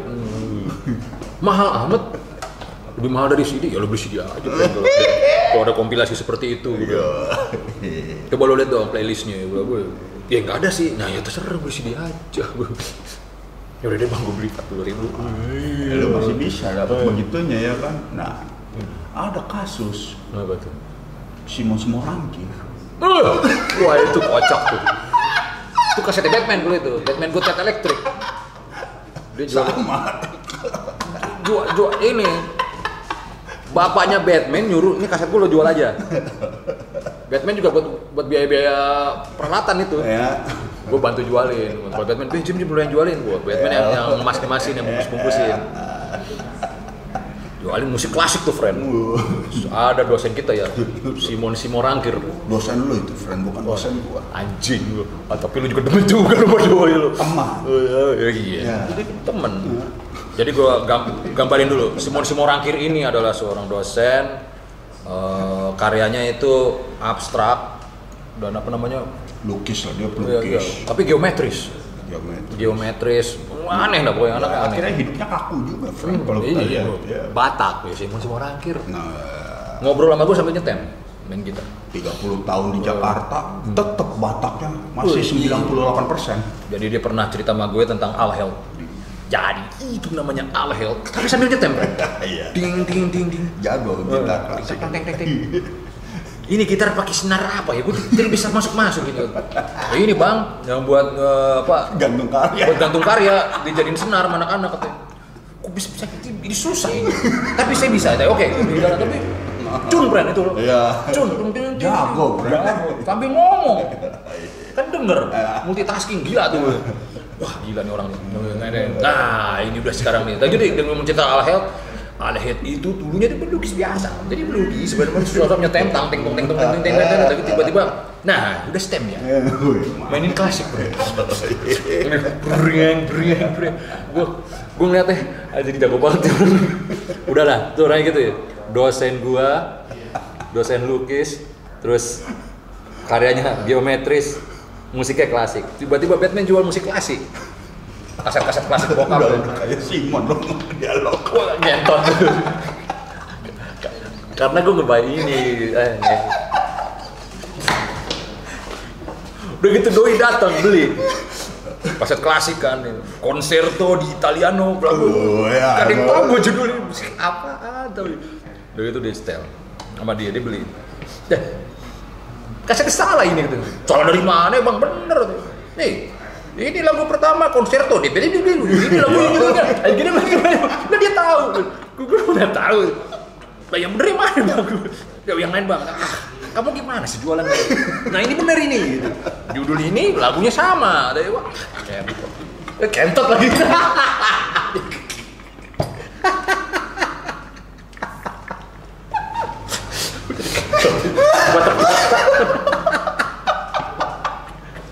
mahal amat lebih mahal dari CD ya lo beli CD aja kalau *laughs* ada, kalau ada kompilasi seperti itu gitu. coba lo lihat dong playlistnya ya gue ya nggak ada sih nah ya terserah beli CD aja ya udah deh bang gue beli 40 ribu Ya, lu masih bisa dapat begitunya ya kan. Nah, ada kasus apa tuh? Simon Simorangki. Uh, Wah itu kocak tuh. Itu kasetnya Batman dulu itu, Batman Cat Electric. Dia jual, Sama. jual, jual ini. Bapaknya Batman nyuruh ini kaset gue lo jual aja. *laughs* Batman juga buat buat biaya-biaya peralatan itu. Ya. Gue bantu jualin. Kalau Batman, eh Jim Jim dulu yang jualin gue. Batman yang, yang ngemas-ngemasin, yang bungkus-bungkusin. Jualin musik klasik tuh, friend. Ada dosen kita ya, Simon Simorangkir. Dosen lu itu, friend bukan dosen gua. anjing lu ah, tapi lu juga demen juga lu berdua lu Teman. oh, iya, iya, iya. Ya. temen jadi gam- gambarin dulu Simon Simorangkir ini adalah seorang dosen eh, karyanya itu abstrak dan apa namanya Lukis lah dia iya, iya, pelukis. tapi geometris Geometri. geometris aneh dah pokoknya anak Ya, aneh akhirnya hidupnya kaku juga, friend. Kalau kita iya, lihat. Ya. Batak ya Simon Simorangkir Nah, ngobrol sama gua sambil nyetem main gitar 30 tahun di Jakarta, tetap Bataknya masih Wih, iya. 98 persen. Jadi dia pernah cerita sama gue tentang Al Health. Jadi itu namanya Al Health, tapi sambil nyetem. *laughs* Iya. Ding ding ding ding. Jago gitar klasik. *laughs* Ini gitar pakai senar apa ya? Gue tidak bisa masuk masuk gitu. "Ya ini bang, yang buat eh, apa? Gantung karya. Buat gantung karya, dijadiin senar sama anak-anak katanya. Kok bisa bisa? Ini susah ini. tapi saya bisa. Oke, bilang, tapi cun brand itu. Iya. Cun. Jago, dung. Bran. Jago. Sambil ngomong. *laughs* kan denger multitasking gila tuh wah gila nih orang nih. Nah ini udah sekarang nih. Tadi dia dengan mencerita Al Health Al Health itu dulunya dia pelukis biasa. Jadi pelukis sebenarnya sosoknya tentang teng teng teng teng teng teng teng tapi tiba-tiba nah udah stem ya. Mainin klasik bro. Beriang beriang beriang gue gue ngeliatnya ah, jadi jago banget. *laughs* Udahlah tuh orangnya gitu ya. Dosen gua dosen lukis terus karyanya geometris musiknya klasik. Tiba-tiba Batman jual musik klasik. Kaset-kaset klasik Udah vokal udah kayak Simon dong dialog. Wah, ngentot karena gue ngebayang ini eh, nge- udah gitu doi datang beli. Kaset klasik kan konserto di Italiano bla bla Oh, ya. kan yang tahu gue judulnya musik apaan tau. Udah gitu dia setel sama dia dia beli. Dah kasih salah ini gitu. Salah dari mana? Bang? Bener tuh. Nih, ini lagu pertama konserto di beli beli ini lagu ini juga akhirnya mereka nah dia tahu. Gue udah tahu. Lah yang bener mana bang? Ya yang lain bang. Ah, kamu gimana sih jualan nah ini bener ini gitu. judul ini lagunya sama. Dari wah eh, kentot lagi. *laughs* Hahaha